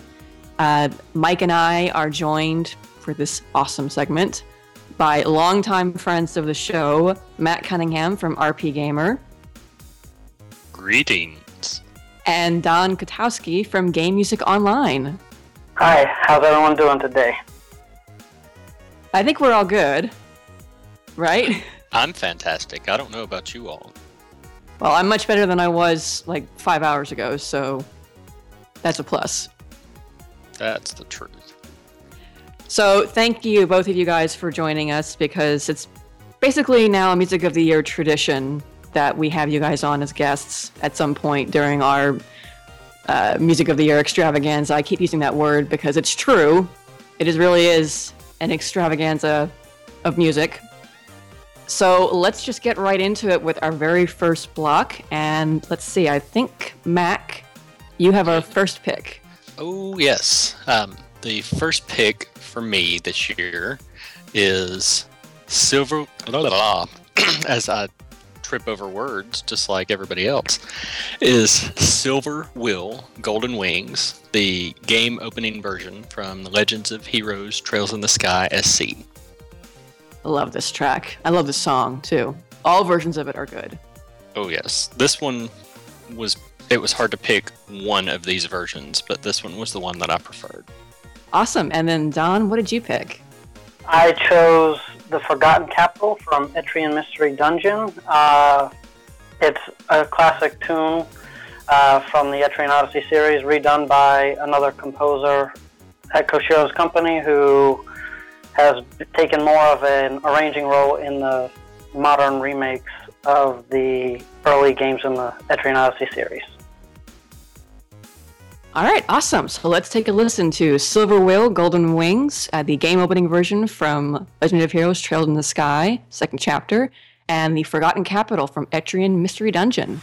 Uh, Mike and I are joined for this awesome segment by longtime friends of the show, Matt Cunningham from RPGamer. Greetings. And Don Kotowski from Game Music Online. Hi, how's everyone doing today? I think we're all good, right? I'm fantastic. I don't know about you all. Well, I'm much better than I was like five hours ago, so that's a plus. That's the truth. So, thank you, both of you guys, for joining us because it's basically now a Music of the Year tradition that we have you guys on as guests at some point during our uh, Music of the Year extravaganza. I keep using that word because it's true. It is really is an extravaganza of music. So let's just get right into it with our very first block. And let's see, I think, Mac, you have our first pick. Oh, yes. Um, the first pick for me this year is Silver. Blah, blah, blah, as I trip over words, just like everybody else, is Silver Will Golden Wings, the game opening version from the Legends of Heroes Trails in the Sky SC. I love this track. I love the song too. All versions of it are good. Oh yes, this one was. It was hard to pick one of these versions, but this one was the one that I preferred. Awesome. And then Don, what did you pick? I chose The Forgotten Capital from Etrian Mystery Dungeon. Uh, it's a classic tune uh, from the Etrian Odyssey series, redone by another composer at Koshiro's company who has taken more of an arranging role in the modern remakes of the early games in the Etrian Odyssey series. All right, awesome. So let's take a listen to Silver Will Golden Wings, uh, the game opening version from Legend of Heroes Trailed in the Sky, second chapter, and the Forgotten Capital from Etrian Mystery Dungeon.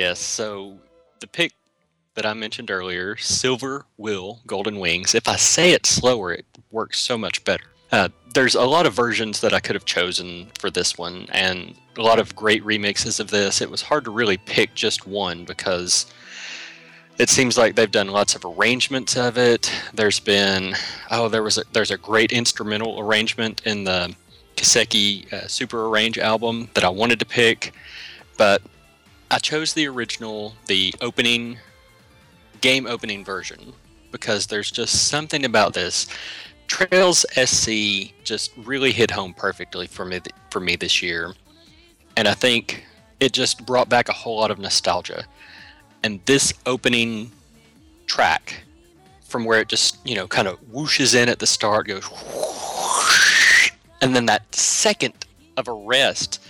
Yes. So the pick that I mentioned earlier, Silver Will Golden Wings. If I say it slower, it works so much better. Uh, there's a lot of versions that I could have chosen for this one, and a lot of great remixes of this. It was hard to really pick just one because it seems like they've done lots of arrangements of it. There's been oh, there was a, there's a great instrumental arrangement in the Kiseki uh, Super Arrange album that I wanted to pick, but I chose the original, the opening game opening version because there's just something about this. Trails SC just really hit home perfectly for me for me this year, and I think it just brought back a whole lot of nostalgia. And this opening track, from where it just you know kind of whooshes in at the start, goes, whoosh, and then that second of a rest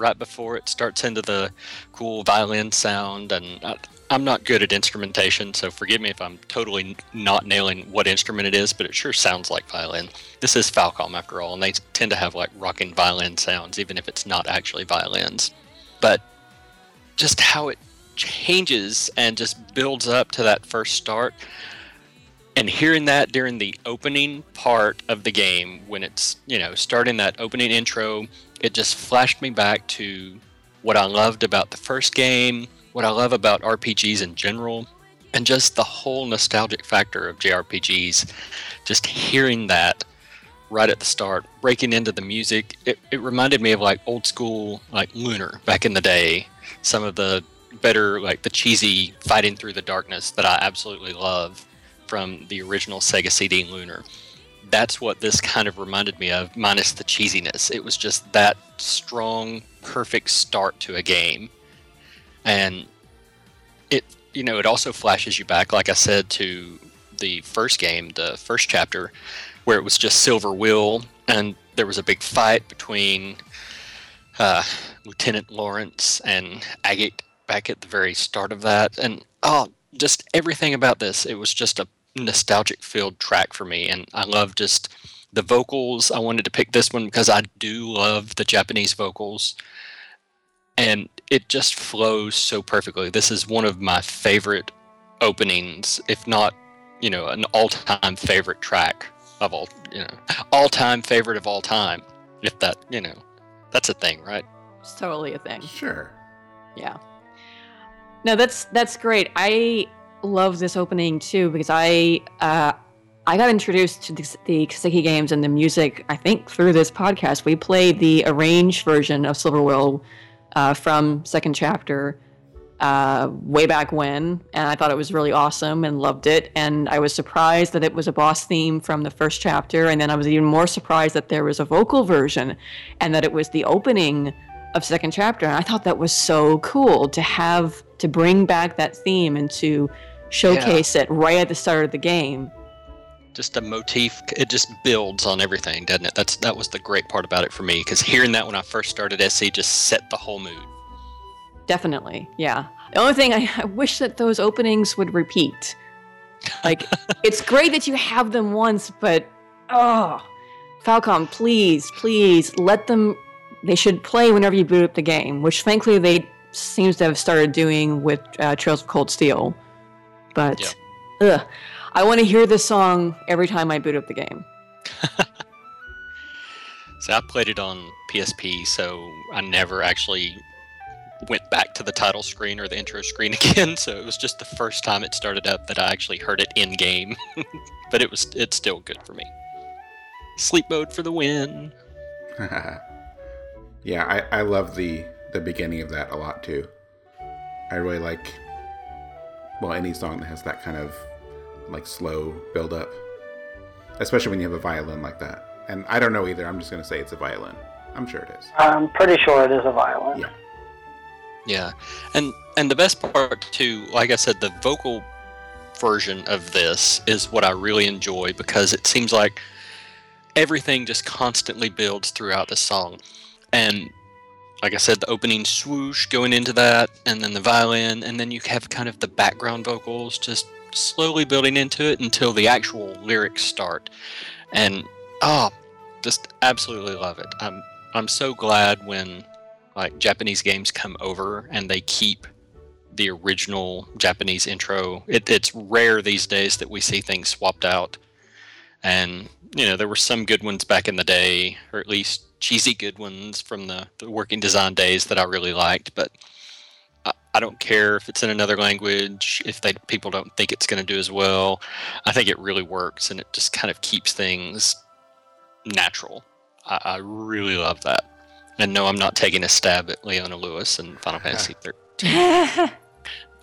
right before it starts into the cool violin sound and I, i'm not good at instrumentation so forgive me if i'm totally not nailing what instrument it is but it sure sounds like violin. This is falcom after all and they tend to have like rocking violin sounds even if it's not actually violins. But just how it changes and just builds up to that first start and hearing that during the opening part of the game when it's you know starting that opening intro it just flashed me back to what i loved about the first game what i love about rpgs in general and just the whole nostalgic factor of jrpgs just hearing that right at the start breaking into the music it, it reminded me of like old school like lunar back in the day some of the better like the cheesy fighting through the darkness that i absolutely love from the original Sega CD Lunar. That's what this kind of reminded me of, minus the cheesiness. It was just that strong, perfect start to a game. And it, you know, it also flashes you back, like I said, to the first game, the first chapter, where it was just Silver Will, and there was a big fight between uh, Lieutenant Lawrence and Agate back at the very start of that. And oh, just everything about this, it was just a nostalgic filled track for me and i love just the vocals i wanted to pick this one because i do love the japanese vocals and it just flows so perfectly this is one of my favorite openings if not you know an all-time favorite track of all you know all-time favorite of all time if that you know that's a thing right It's totally a thing. Sure. Yeah. No, that's that's great. I love this opening too because I uh, I got introduced to the, the games and the music. I think through this podcast, we played the arranged version of Silver Will uh, from Second Chapter uh, way back when, and I thought it was really awesome and loved it. And I was surprised that it was a boss theme from the first chapter, and then I was even more surprised that there was a vocal version, and that it was the opening of second chapter. And I thought that was so cool to have to bring back that theme and to showcase it right at the start of the game. just a motif it just builds on everything doesn't it that's that was the great part about it for me because hearing that when i first started sc just set the whole mood Definitely, yeah. The only thing I, I wish that those openings would repeat. Like, it's great that you have them once, but oh, Falcom, please, please let them. They should play whenever you boot up the game, which thankfully they seems to have started doing with uh, Trails of Cold Steel. But, ugh, I want to hear this song every time I boot up the game. so i played it on psp so i never actually went back to the title screen or the intro screen again so it was just the first time it started up that i actually heard it in game but it was it's still good for me sleep mode for the win yeah, I, I love the the beginning of that a lot too. I really like well any song that has that kind of like slow build up. Especially when you have a violin like that. And I don't know either, I'm just gonna say it's a violin. I'm sure it is. I'm pretty sure it is a violin. Yeah. Yeah, and and the best part too, like I said, the vocal version of this is what I really enjoy because it seems like everything just constantly builds throughout the song, and like I said, the opening swoosh going into that, and then the violin, and then you have kind of the background vocals just slowly building into it until the actual lyrics start, and oh, just absolutely love it. I'm I'm so glad when like Japanese games come over and they keep the original Japanese intro. It, it's rare these days that we see things swapped out. And, you know, there were some good ones back in the day, or at least cheesy good ones from the, the working design days that I really liked. But I, I don't care if it's in another language, if they people don't think it's going to do as well. I think it really works and it just kind of keeps things natural. I, I really love that. And no, I'm not taking a stab at Leona Lewis and Final Fantasy 13.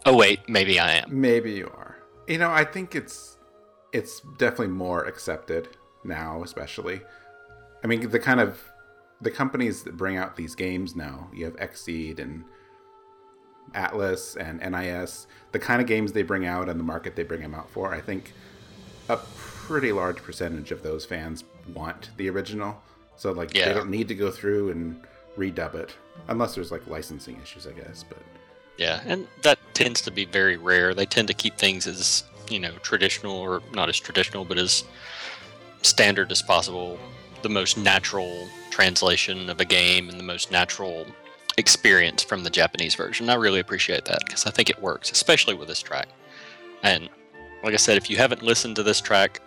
oh wait, maybe I am. Maybe you are. You know, I think it's it's definitely more accepted now, especially. I mean, the kind of the companies that bring out these games now. You have Xseed and Atlus and NIS. The kind of games they bring out and the market they bring them out for. I think a pretty large percentage of those fans want the original. So like Yeah. they don't need to go through and redub it unless there's like licensing issues, I guess. But Yeah, and that tends to be very rare. They tend to keep things as, you know, traditional or not as traditional, but as standard as possible. The most natural translation of a game and the most natural experience from the Japanese version. I really appreciate that because I think it works, especially with this track. And like I said, if you haven't listened to this track,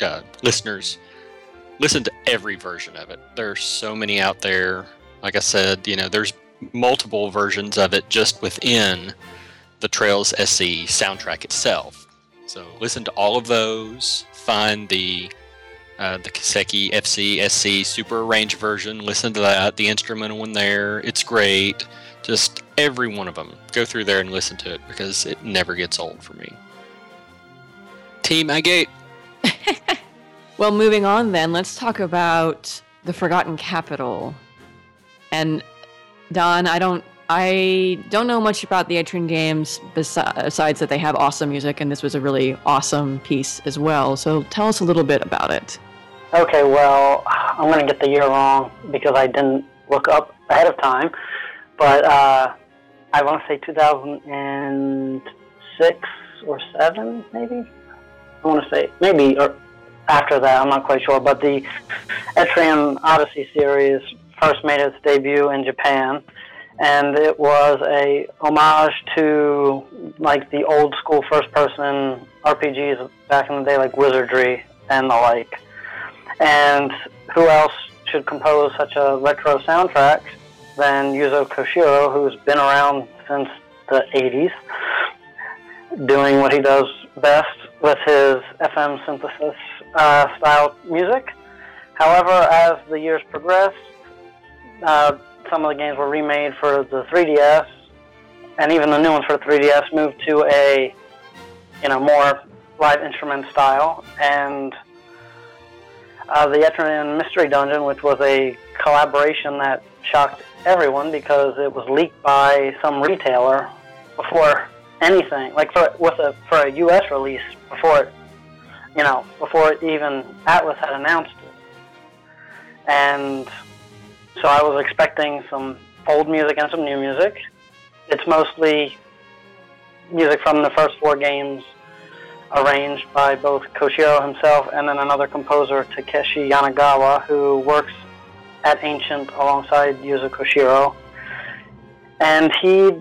uh, listeners, listen to every version of it. There's so many out there. Like I said, you know, there's multiple versions of it just within the Trails SC soundtrack itself. So listen to all of those. Find the uh, the Kiseki FC SC Super Arranged version. Listen to that. The instrumental one there. It's great. Just every one of them. Go through there and listen to it because it never gets old for me. Team Agate. Well, moving on then, let's talk about the Forgotten Capital. And Don, I don't I don't know much about the Etrian games besides that they have awesome music and this was a really awesome piece as well. So tell us a little bit about it. Okay, well, I'm going to get the year wrong because I didn't look up ahead of time. But uh, I want to say 2006 or 7, maybe? I want to say, maybe, or after that, I'm not quite sure. But the Etrian Odyssey series first made its debut in Japan. And it was a homage to like the old school first person RPGs back in the day, like Wizardry and the like. And who else should compose such a retro soundtrack than Yuzo Koshiro, who's been around since the 80s, doing what he does best with his FM synthesis uh, style music. However, as the years progressed, uh, some of the games were remade for the 3DS, and even the new ones for the 3DS moved to a, you know, more live instrument style. And uh, the Etrian Mystery Dungeon, which was a collaboration that shocked everyone because it was leaked by some retailer before anything, like for with a for a U.S. release before it, you know, before even Atlus had announced it. And so I was expecting some old music and some new music. It's mostly music from the first four games arranged by both Koshiro himself and then another composer, Takeshi Yanagawa, who works at Ancient alongside Yuzo Koshiro. And he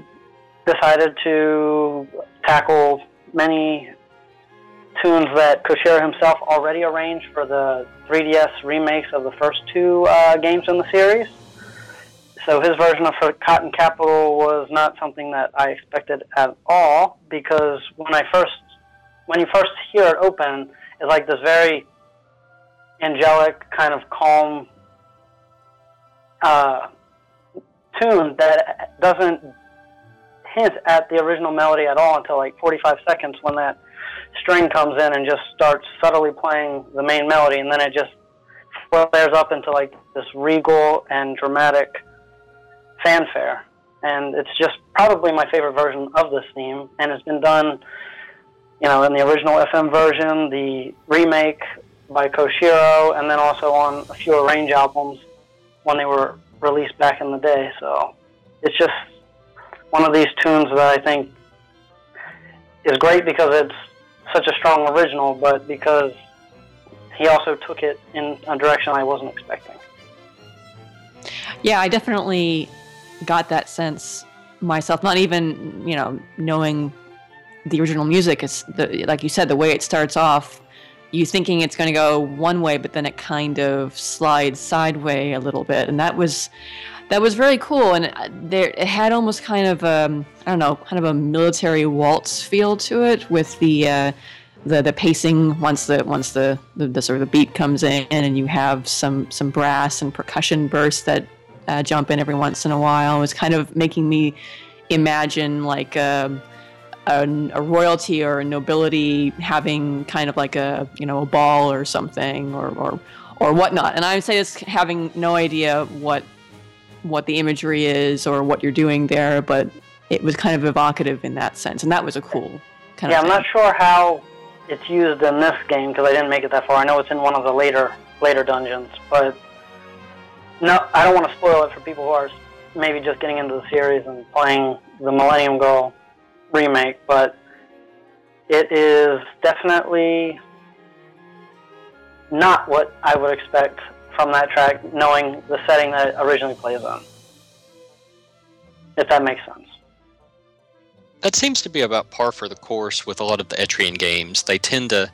decided to tackle many tunes that Koshiro himself already arranged for the 3DS remakes of the first two uh, games in the series. So his version of Forgotten Capital was not something that I expected at all because when I first when you first hear it open, it's like this very angelic, kind of calm uh, tune that doesn't hint at the original melody at all until like 45 seconds when that string comes in and just starts subtly playing the main melody, and then it just flares up into like this regal and dramatic fanfare. And it's just probably my favorite version of this theme, and it's been done you know, in the original FM version, the remake by Koshiro, and then also on a few arrange albums when they were released back in the day. So it's just one of these tunes that I think is great because it's such a strong original, but because he also took it in a direction I wasn't expecting. Yeah, I definitely got that sense myself, not even you know knowing the original music. It's the like you said, the way it starts off, you thinking it's going to go one way, but then it kind of slides sideways a little bit, and that was that was very cool. And uh, there it had almost kind of um, I don't know, kind of a military waltz feel to it with the. Uh, the, the pacing once the once the, the, the sort of the beat comes in and you have some some brass and percussion bursts that uh, jump in every once in a while It was kind of making me imagine like a, a, a, royalty or a nobility having kind of like a you know a ball or something or or, or whatnot. And I would say this having no idea what what the imagery is or what you're doing there, but it was kind of evocative in that sense, and that was a cool kind yeah, of. Yeah, I'm not sure how it's used in this game because I didn't make it that far. I know it's in one of the later later dungeons, but no, I don't want to spoil it for people who are maybe just getting into the series and playing the Millennium Girl remake. But it is definitely not what I would expect from that track, knowing the setting that it originally plays on. If that makes sense that seems to be about par for the course with a lot of the Etrian games. They tend to,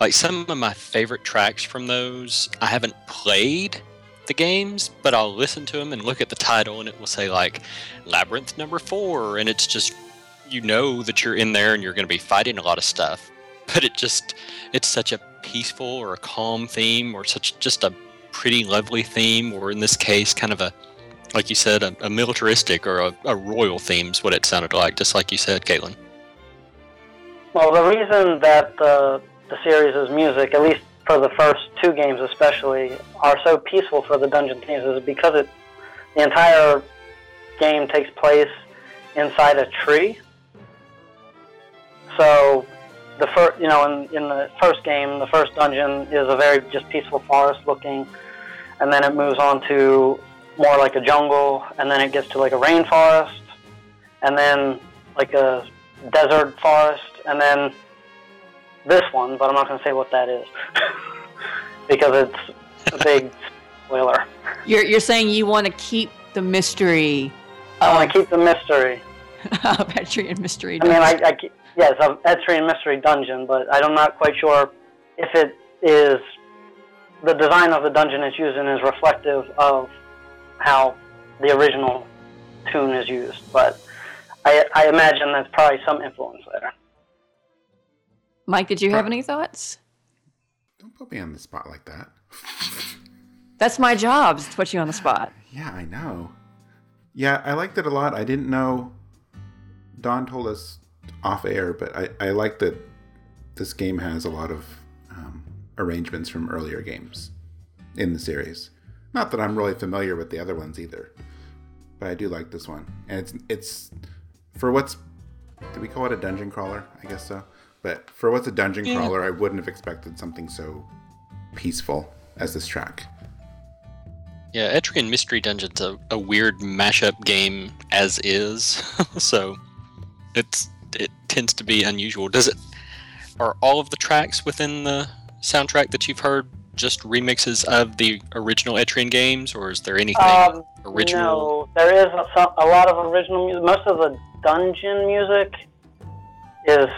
like some of my favorite tracks from those, I haven't played the games, but I'll listen to them and look at the title and it will say like Labyrinth number four, and it's just, you know that you're in there and you're going to be fighting a lot of stuff. But it just, it's such a peaceful or a calm theme or such just a pretty lovely theme, or in this case, kind of a like you said, a, a militaristic or a, a royal is what it sounded like, just like you said, Caitlin. Well, the reason that the the series' music, at least for the first two games especially, are so peaceful for the dungeon themes is because it the entire game takes place inside a tree. So the first, you know, in, in the first game, the first dungeon is a very just peaceful forest looking, and then it moves on to more like a jungle, and then it gets to like a rainforest, and then like a desert forest, and then this one, but I'm not going to say what that is because it's a big spoiler. You're you're saying you want to keep the mystery. I want to keep the mystery. of Etrian Mystery. Dungeon. I mean, I, I yes, of Etrian Mystery Dungeon, but I'm not quite sure if it is the design of the dungeon it's using is reflective of how the original tune is used, but I, I imagine there's probably some influence there. Mike, did you have any thoughts? Don't put me on the spot like that. That's my job, is to put you on the spot. Yeah, I know. Yeah, I liked it a lot. I didn't know. Don told us off air, but I, I like that this game has a lot of arrangements from earlier games in the series. Not that I'm really familiar with the other ones either, but I do like this one. And it's it's for what's do we call it a dungeon crawler? I guess so. But for what's a dungeon yeah. crawler, I wouldn't have expected something so peaceful as this track. Yeah, Etrian Mystery Dungeon's a, a weird mashup game as is, so it's it tends to be unusual. Does it? Are all of the tracks within the soundtrack that you've heard just remixes of the original Etrian games, or is there anything um, original? No, there is a, a, lot of original music. Most of the dungeon music is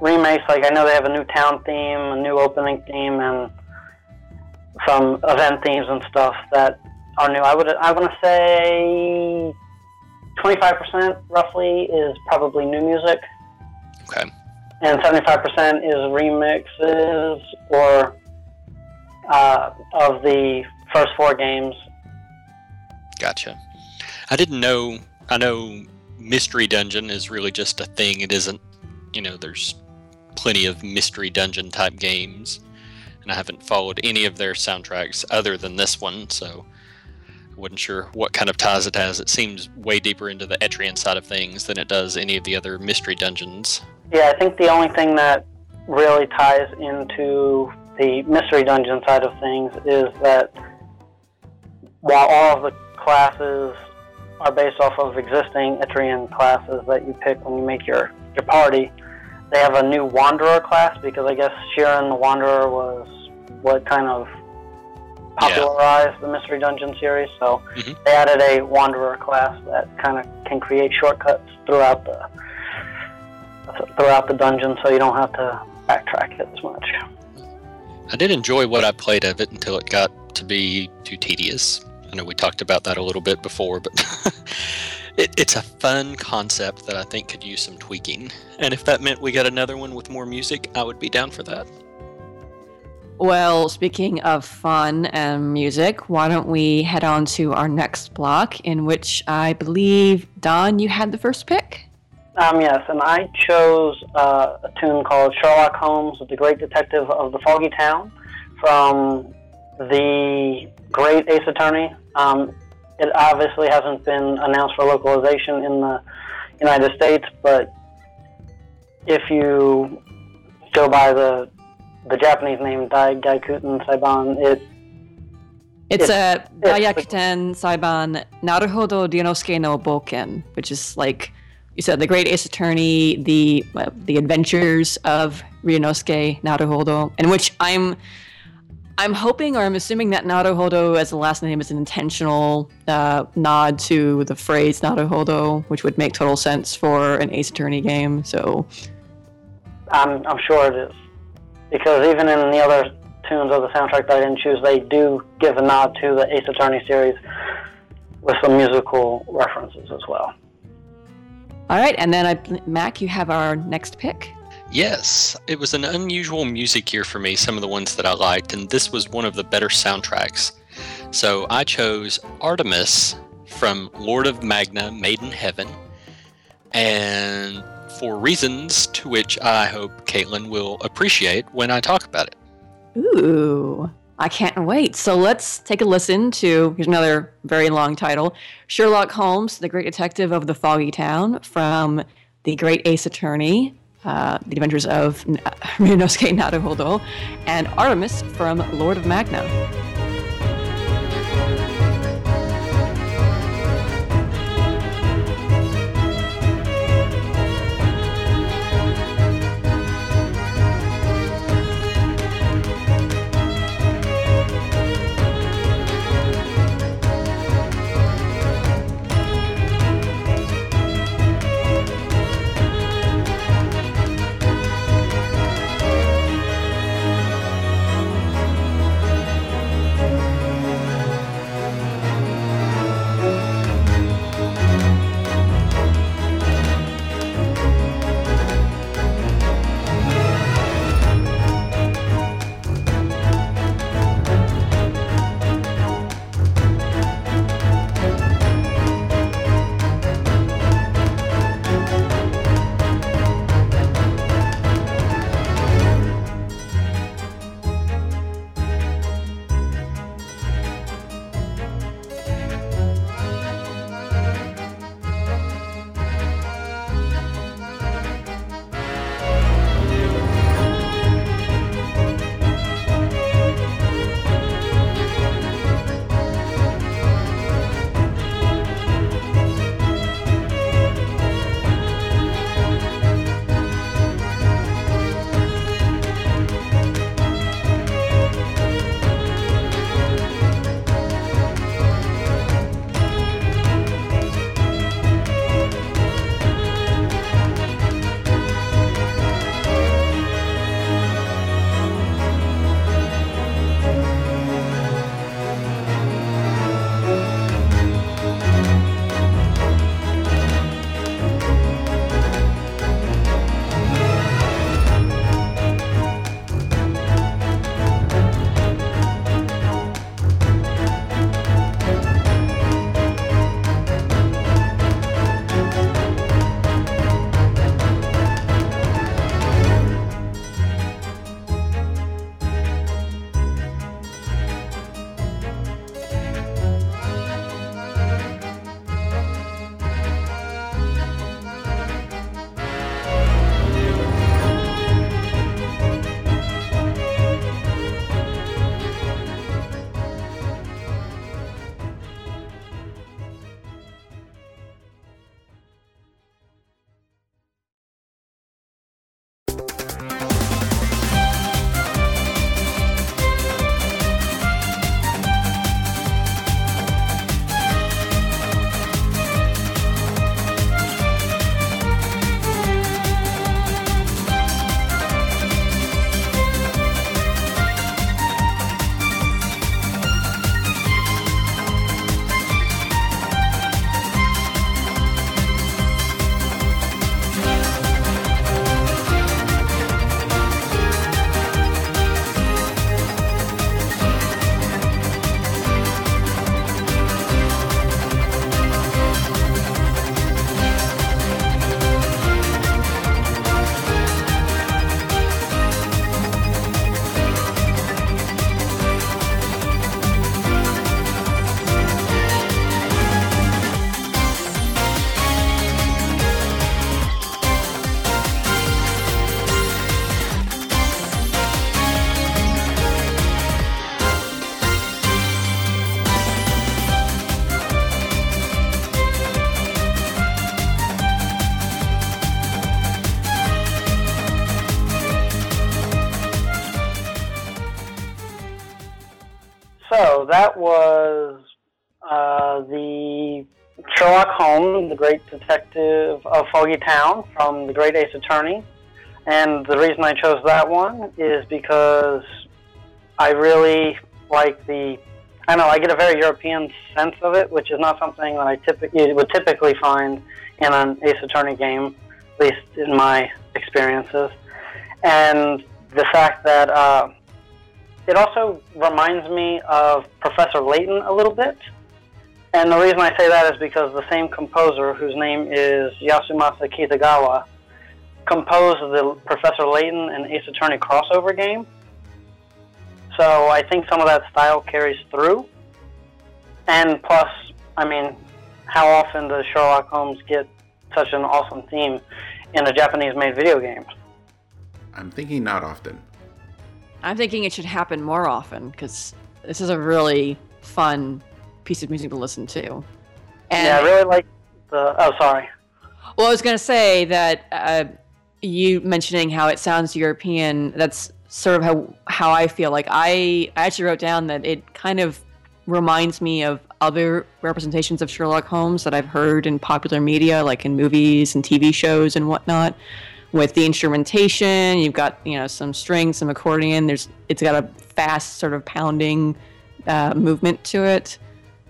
remakes. Like I know they have a new town theme, a new opening theme, and some event themes and stuff that are new. I would I want to say twenty five percent roughly is probably new music. Okay. And seventy five percent is remixes or uh, of the first four games. Gotcha. I didn't know. I know Mystery Dungeon is really just a thing. It isn't. You know, there's plenty of Mystery Dungeon type games, and I haven't followed any of their soundtracks other than this one, so I wasn't sure what kind of ties it has. It seems way deeper into the Etrian side of things than it does any of the other Mystery Dungeons. Yeah, I think the only thing that really ties into the mystery dungeon side of things is that while all of the classes are based off of existing Etrian classes that you pick when you make your, your party, they have a new Wanderer class because I guess Shiren the Wanderer was what kind of popularized the Mystery Dungeon series. So Mhm. they added a Wanderer class that kind of can create shortcuts throughout the throughout the dungeon, so you don't have to backtrack it as much. I did enjoy what I played of it until it got to be too tedious. I know we talked about that a little bit before, but it, it's a fun concept that I think could use some tweaking. And if that meant we got another one with more music, I would be down for that. Well, speaking of fun and music, why don't we head on to our next block, in which I believe, Don, you had the first pick? Um, yes, and I chose uh, a tune called Sherlock Holmes, the Great Detective of the Foggy Town, from the Great Ace Attorney. Um, it obviously hasn't been announced for localization in the United States, but if you go by the the Japanese name Dai Gyakuten Saiban, it It's Yes. a Dai Gyakuten Saiban Naruhodo Ryunosuke no Boken, which is like you said, the Great Ace Attorney, the uh, the Adventures of Ryunosuke Naruhodo, in which I'm I'm hoping or I'm assuming that Naruhodo as the last name is an intentional uh, nod to the phrase Naruhodo, which would make total sense for an Ace Attorney game. So I'm, I'm sure it is. Because even in the other tunes of the soundtrack that I didn't choose, they do give a nod to the Ace Attorney series with some musical references as well. All right, and then I, Mac, you have our next pick. Yes, it was an unusual music year for me, some of the ones that I liked, and this was one of the better soundtracks. So I chose Artemis from Lord of Magna, Maiden Heaven, and for reasons to which I hope Caitlin will appreciate when I talk about it. Ooh, I can't wait. So let's take a listen to here's another very long title Sherlock Holmes, the Great Detective of the Foggy Town from The Great Ace Attorney, uh, The Adventures of Ryunosuke Naruhodo, and Artemis from Lord of Magna. That was uh, the Sherlock Holmes, the great detective of Foggy Town from the Great Ace Attorney. And the reason I chose that one is because I really like the. I know. I get a very European sense of it, which is not something that I typically would typically find in an Ace Attorney game, at least in my experiences. And the fact that uh, it also reminds me of Professor Layton a little bit. And the reason I say that is because the same composer, whose name is Yasumasa Kitagawa, composed the Professor Layton and Ace Attorney crossover game. So I think some of that style carries through. And plus, I mean, how often does Sherlock Holmes get such an awesome theme in a Japanese made video game? I'm thinking not often. I'm thinking it should happen more often because this is a really fun piece of music to listen to. And yeah, I really like the. Oh, sorry. Well, I was going to say that uh, you mentioning how it sounds European. That's sort of how how I feel. Like I, I actually wrote down that it kind of reminds me of other representations of Sherlock Holmes that I've heard in popular media, like in movies and TV shows and whatnot. With the instrumentation, you've got you know some strings, some accordion. There's it's got a fast sort of pounding uh, movement to it.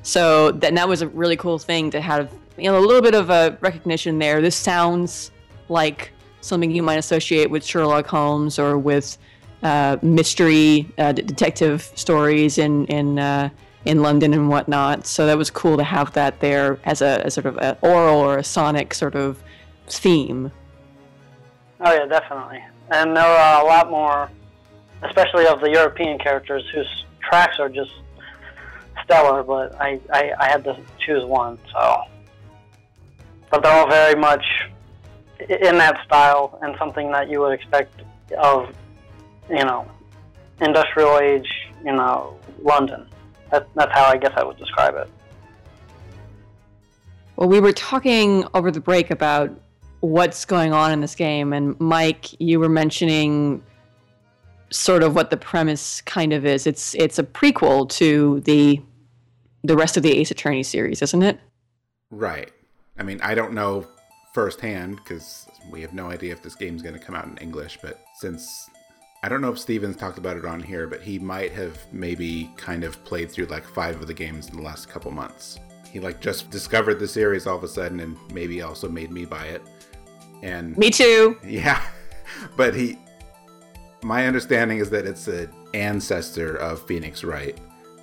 So that, that was a really cool thing to have you know a little bit of a recognition there. This sounds like something you might associate with Sherlock Holmes or with uh, mystery uh, d- detective stories in in uh, in London and whatnot. So that was cool to have that there as a sort of an oral or a sonic sort of theme. Oh yeah, definitely. And there are a lot more, especially of the European characters whose tracks are just stellar. But I, I, I had to choose one, so. But they're all very much in that style and something that you would expect of, you know, industrial age, you know, London. That, that's how I guess I would describe it. Well, we were talking over the break about what's going on in this game, and Mike, you were mentioning sort of what the premise kind of is. It's it's a prequel to the the rest of the Ace Attorney series, isn't it? Right. I mean, I don't know firsthand because we have no idea if this game's going to come out in English, but since I don't know if Stephen's talked about it on here, but he might have maybe kind of played through like five of the games in the last couple months. He like just discovered the series all of a sudden and maybe also made me buy it. And Me too. yeah, but he my understanding is that it's an ancestor of Phoenix Wright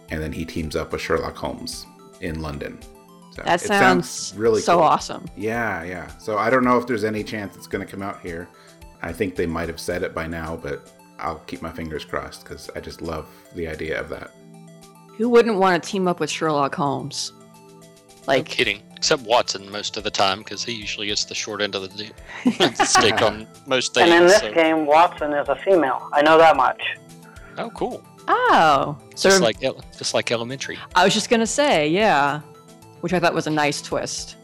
and then he teams up with Sherlock Holmes in London. So That it sounds, really so cool. awesome. Yeah, yeah. So I don't know if there's any chance it's going to come out here. I think they might have said it by now, but I'll keep my fingers crossed because I just love the idea of that. Who wouldn't want to team up with Sherlock Holmes? No Like, kidding. Except Watson most of the time because he usually gets the short end of the di- stick on most things. And in this so- game, Watson is a female. I know that much. Oh, cool. oh, sort Just of. like just like elementary. I was just gonna say, yeah, which I thought was a nice twist.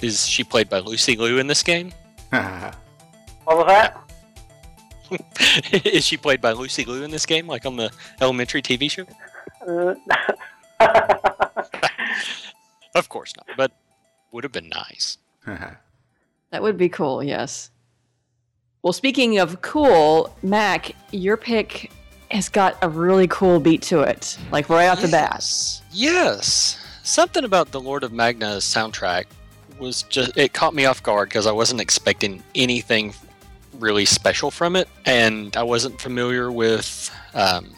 Is she played by Lucy Liu in this game? What was that? Is she played by Lucy Liu in this game, like on the elementary TV show? Uh, Of course not, but would have been nice. That would be cool, yes. Well, speaking of cool, Mac, your pick has got a really cool beat to it, like right off the bat. Yes. Yes. Something about the Lord of Magna's soundtrack was just it caught me off guard because I wasn't expecting anything really special from it, and I wasn't familiar with um,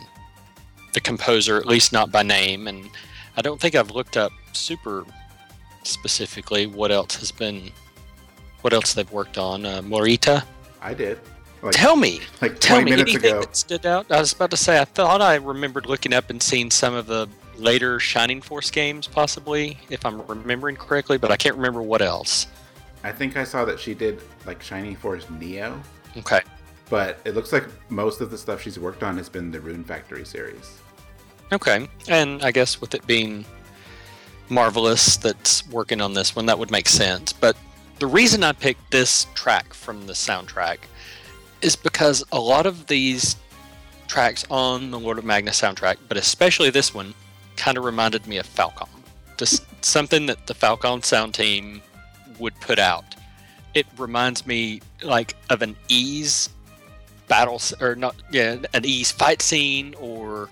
the composer, at least not by name, and I don't think I've looked up super specifically what else has been, what else they've worked on. Uh, Morita, I did. Like, tell me, like tell me minutes anything ago. that stood out. I was about to say I thought I remembered looking up and seeing some of the later Shining Force games, possibly, if I'm remembering correctly, but I can't remember what else. I think I saw that she did like Shining Force Neo, Okay. but it looks like most of the stuff she's worked on has been the Rune Factory series. Okay. And I guess with it being marvelous that's working on this one, that would make sense. But the reason I picked this track from the soundtrack is because a lot of these tracks on the Lord of Magna soundtrack, but especially this one, kind of reminded me of Falcom. Just something that the Falcom sound team would put out. It reminds me like of an Ys battle or not yeah an Ys fight scene or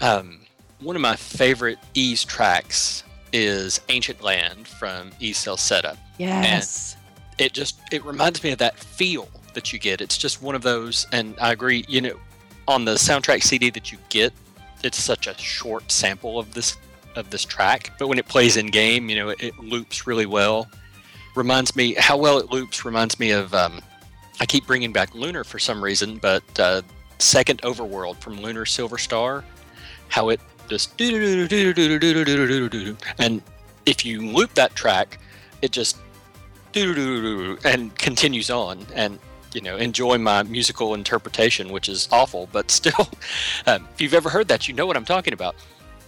um, one of my favorite Ys tracks is Ancient Land from Ys Setup Yes. it just it reminds me of that feel that you get. It's just one of those and i agree you know on the soundtrack cd that you get it's such a short sample of this of this track but when it plays in game you know it, it loops really well. Reminds me how well it loops reminds me of um, i keep bringing back lunar for some reason but uh, second overworld from lunar silver star how it just and if you loop that track it just and continues on. And you know enjoy my musical interpretation which is awful but still um, if you've ever heard that you know what i'm talking about.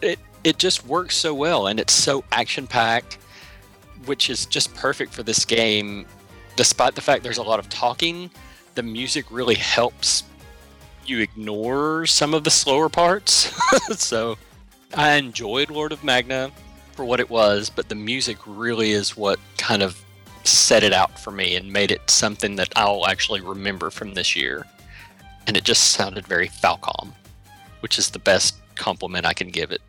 It it just works so well and it's so action packed which is just perfect for this game. Despite the fact there's a lot of talking the music really helps you ignore some of the slower parts so i enjoyed lord of magna for what it was but the music really is what kind of set it out for me and made it something that I'll actually remember from this year. And it just sounded very Falcom, which is the best compliment I can give it.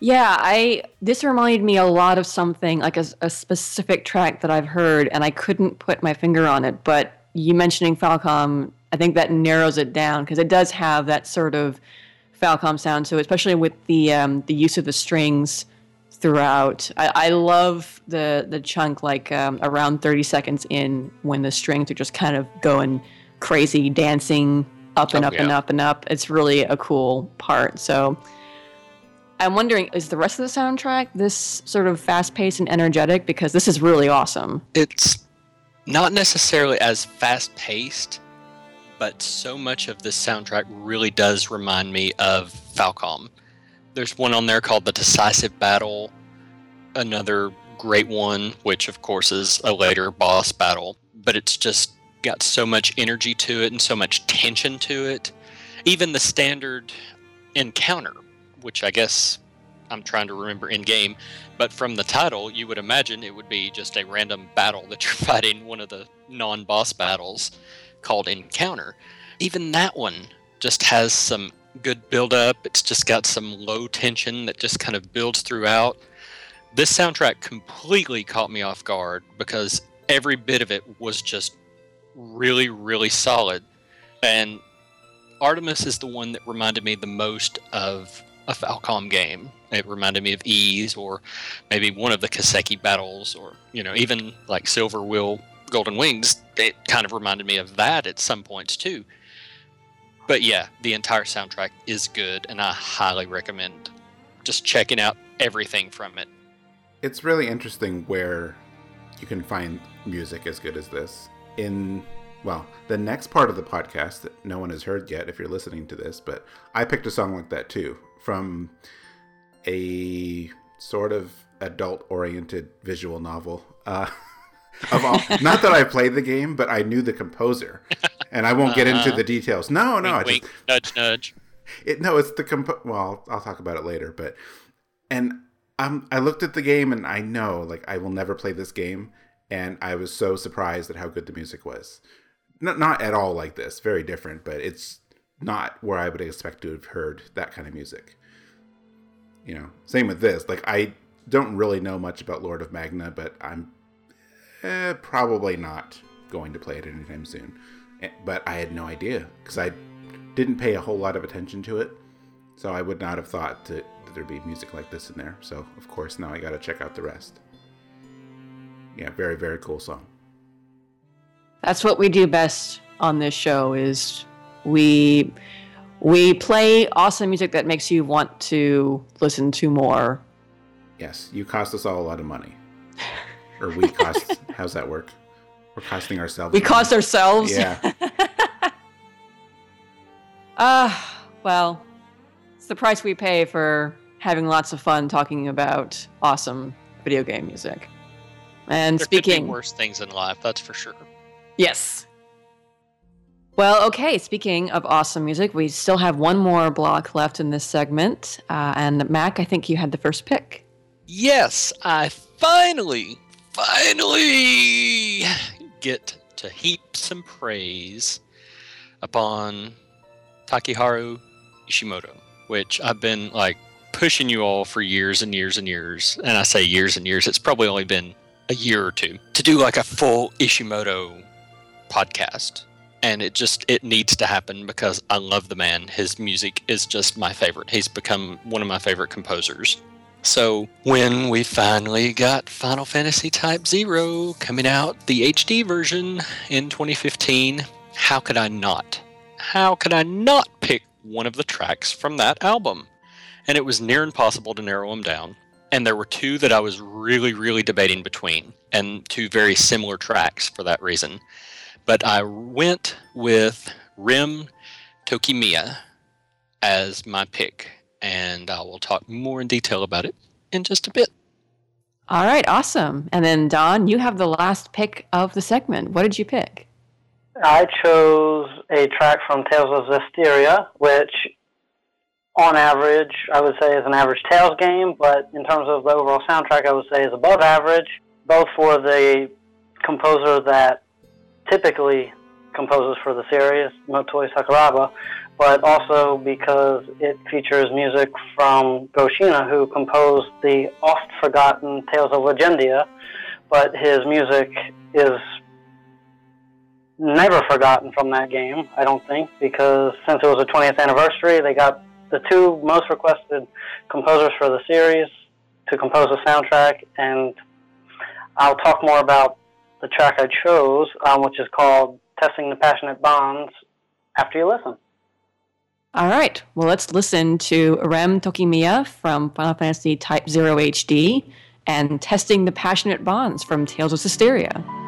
Yeah, I this reminded me a lot of something like a, a specific track that I've heard, and I couldn't put my finger on it. But you mentioning Falcom, I think that narrows it down because it does have that sort of Falcom sound So especially with the um, the use of the strings throughout. I, I love the the chunk like um, around 30 seconds in when the strings are just kind of going crazy, dancing up and Oh, up and up and up. It's really a cool part. So I'm wondering, is the rest of the soundtrack this sort of fast paced and energetic? Because this is really awesome. It's not necessarily as fast paced, but so much of this soundtrack really does remind me of Falcom. There's one on there called The Decisive Battle, another great one, which of course is a later boss battle, but it's just got so much energy to it and so much tension to it. Even the standard encounter, which I guess I'm trying to remember in game, but from the title, you would imagine it would be just a random battle that you're fighting, one of the non boss battles called Encounter. Even that one just has some good build up. It's just got some low tension that just kind of builds throughout. This soundtrack completely caught me off guard because every bit of it was just really, really solid. And Artemis is the one that reminded me the most of a Falcom game. It reminded me of Ys or maybe one of the Kiseki battles or, you know, even like Silver Will Golden Wings. It kind of reminded me of that at some points too. But yeah, the entire soundtrack is good and I highly recommend just checking out everything from it. It's really interesting where you can find music as good as this. In, well, the next part of the podcast that no one has heard yet, if you're listening to this, but I picked a song like that too from a sort of adult oriented visual novel. Uh, of all, not that I played the game, but I knew the composer. And I won't get into Uh-huh. the details. No, no, I just, wink, nudge, nudge. it, no, it's the compo. Well, I'll talk about it later. But and um, I looked at the game and I know like I will never play this game, and I was so surprised at how good the music was. Not not at all like this. Very different, but it's not where I would expect to have heard that kind of music. You know, same with this. Like I don't really know much about Lord of Magna, but I'm eh, probably not going to play it anytime soon. Eh, But I had no idea because I didn't pay a whole lot of attention to it, so I would not have thought that there'd be music like this in there. So of course now I got to check out the rest. Yeah, very very cool song. That's what we do best on this show is we we play awesome music that makes you want to listen to more. Yes, you cost us all a lot of money, or we cost. how's that work? We're costing ourselves. We money. cost ourselves. Yeah, Ah, well, it's the price we pay for having lots of fun talking about awesome video game music. And There could be speaking, worse things in life, that's for sure. yes. Well, okay. Speaking of awesome music, we still have one more block left in this segment. Uh, and Mac, I think you had the first pick. Yes, I finally, finally get to heap some praise upon Takeharu Ishimoto, which I've been like pushing you all for years and years and years. And I say years and years, it's probably only been a year or two to do like a full Ishimoto podcast. And it just it needs to happen because I love the man. His music is just my favorite. He's become one of my favorite composers. So when we finally got Final Fantasy Type Zero coming out, the HD version in 2015, how could I not? How could I not pick one of the tracks from that album? And it was near impossible to narrow them down. And there were two that I was really, really debating between, and two very similar tracks for that reason. But I went with Rim Tokimiya as my pick and I will talk more in detail about it in just a bit. All right, awesome. And then Don, you have the last pick of the segment. What did you pick? I chose a track from Tales of Zestiria, which on average, I would say is an average Tales game, but in terms of the overall soundtrack, I would say is above average, both for the composer that typically composes for the series, Motoi Sakuraba, but also because it features music from Go Shiina, who composed the oft forgotten Tales of Legendia, but his music is never forgotten from that game, I don't think, because since it was the 20th anniversary, they got the two most requested composers for the series to compose the soundtrack, and I'll talk more about the track I chose, um, which is called Testing the Passionate Bonds, after you listen. All right. Well, let's listen to Rem Tokimiya from Final Fantasy Type 0 HD and Testing the Passionate Bonds from Tales of Zestiria.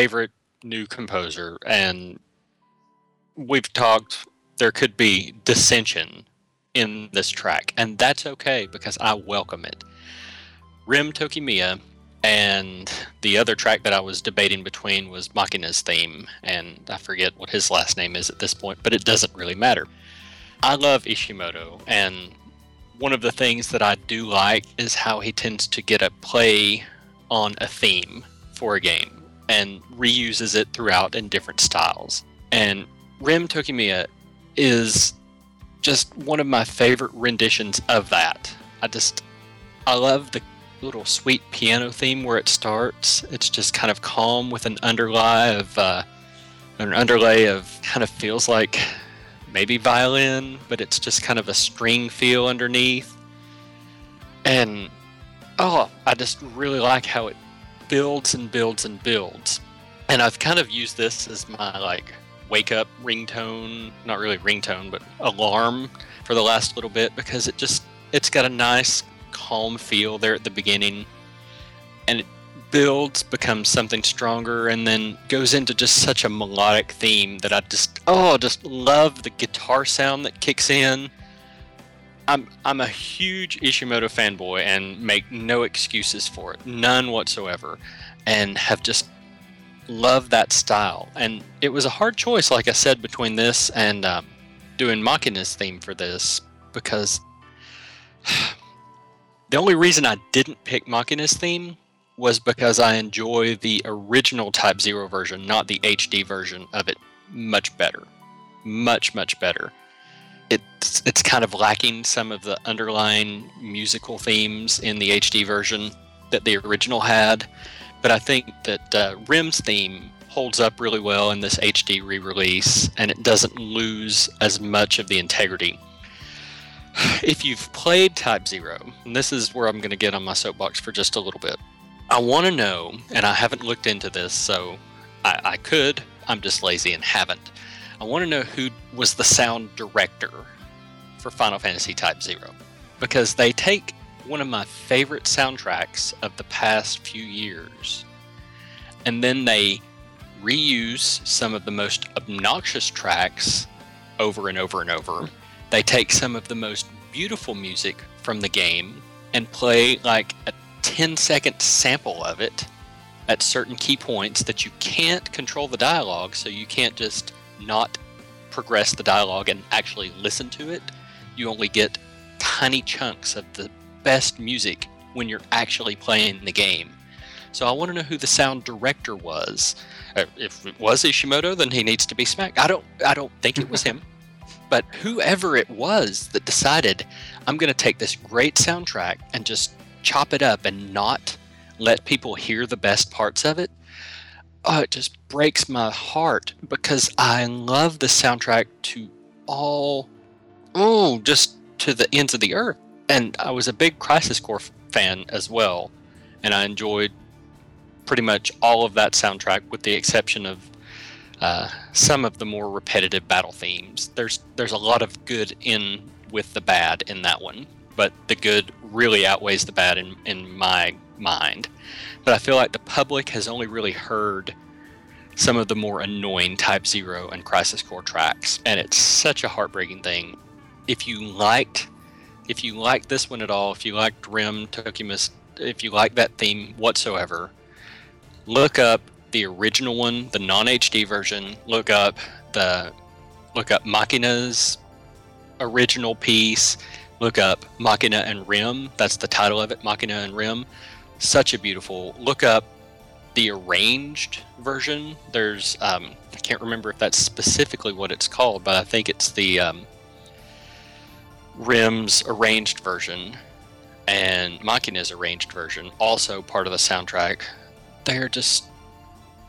Favorite new composer, and we've talked, there could be dissension in this track, and that's okay because I welcome it. Rim Tokimiya and the other track that I was debating between was Machina's theme, and I forget what his last name is at this point, but it doesn't really matter. I love Ishimoto, and one of the things that I do like is how he tends to get a play on a theme for a game and reuses it throughout in different styles. And Rim Tokimiya is just one of my favorite renditions of that. I just I love the little sweet piano theme where it starts. It's just kind of calm with an underlay of uh, an underlay of kind of feels like maybe violin, but it's just kind of a string feel underneath. And oh, I just really like how it builds and builds and builds. And I've kind of used this as my like wake up ringtone, not really ringtone, but alarm for the last little bit because it just it's got a nice calm feel there at the beginning and it builds becomes something stronger and then goes into just such a melodic theme that I just oh just love the guitar sound that kicks in. I'm I'm a huge Ishimoto fanboy and make no excuses for it, none whatsoever, and have just loved that style. And it was a hard choice, like I said, between this and um, doing Machina's theme for this because the only reason I didn't pick Machina's theme was because I enjoy the original Type Zero version, not the HD version of it, much better, much much better. It's it's kind of lacking some of the underlying musical themes in the HD version that the original had, but I think that uh, Rim's theme holds up really well in this HD re-release, and it doesn't lose as much of the integrity if you've played Type Zero, and this is where I'm going to get on my soapbox for just a little bit, I want to know, and I haven't looked into this, so I, I could, I'm just lazy and haven't. I want to know who was the sound director for Final Fantasy Type Zero. Because they take one of my favorite soundtracks of the past few years, and then they reuse some of the most obnoxious tracks over and over and over they take some of the most beautiful music from the game and play like a 10 second sample of it at certain key points that you can't control the dialogue, so you can't just not progress the dialogue and actually listen to it. You only get tiny chunks of the best music when you're actually playing the game. So I want to know who the sound director was. Uh, if it was Ishimoto, then he needs to be smacked. I don't. I don't think it was him. But whoever it was that decided, I'm going to take this great soundtrack and just chop it up and not let people hear the best parts of it, oh, it just breaks my heart because I love the soundtrack to all, oh, just to the ends of the earth. And I was a big Crisis Core fan as well, and I enjoyed pretty much all of that soundtrack with the exception of uh, some of the more repetitive battle themes. There's there's a lot of good in with the bad in that one, but the good really outweighs the bad in, in my mind. But I feel like the public has only really heard some of the more annoying Type Zero and Crisis Core tracks, and it's such a heartbreaking thing. If you liked, if you liked this one at all, if you liked Rim Tokimus, if you like that theme whatsoever, look up the original one, the non HD version, look up the look up Machina's original piece, look up Machina and Rim. That's the title of it, Machina and Rim. Such a beautiful. Look up the arranged version. There's um, I can't remember if that's specifically what it's called, but I think it's the um, Rim's arranged version and Machina's arranged version, also part of the soundtrack. They're just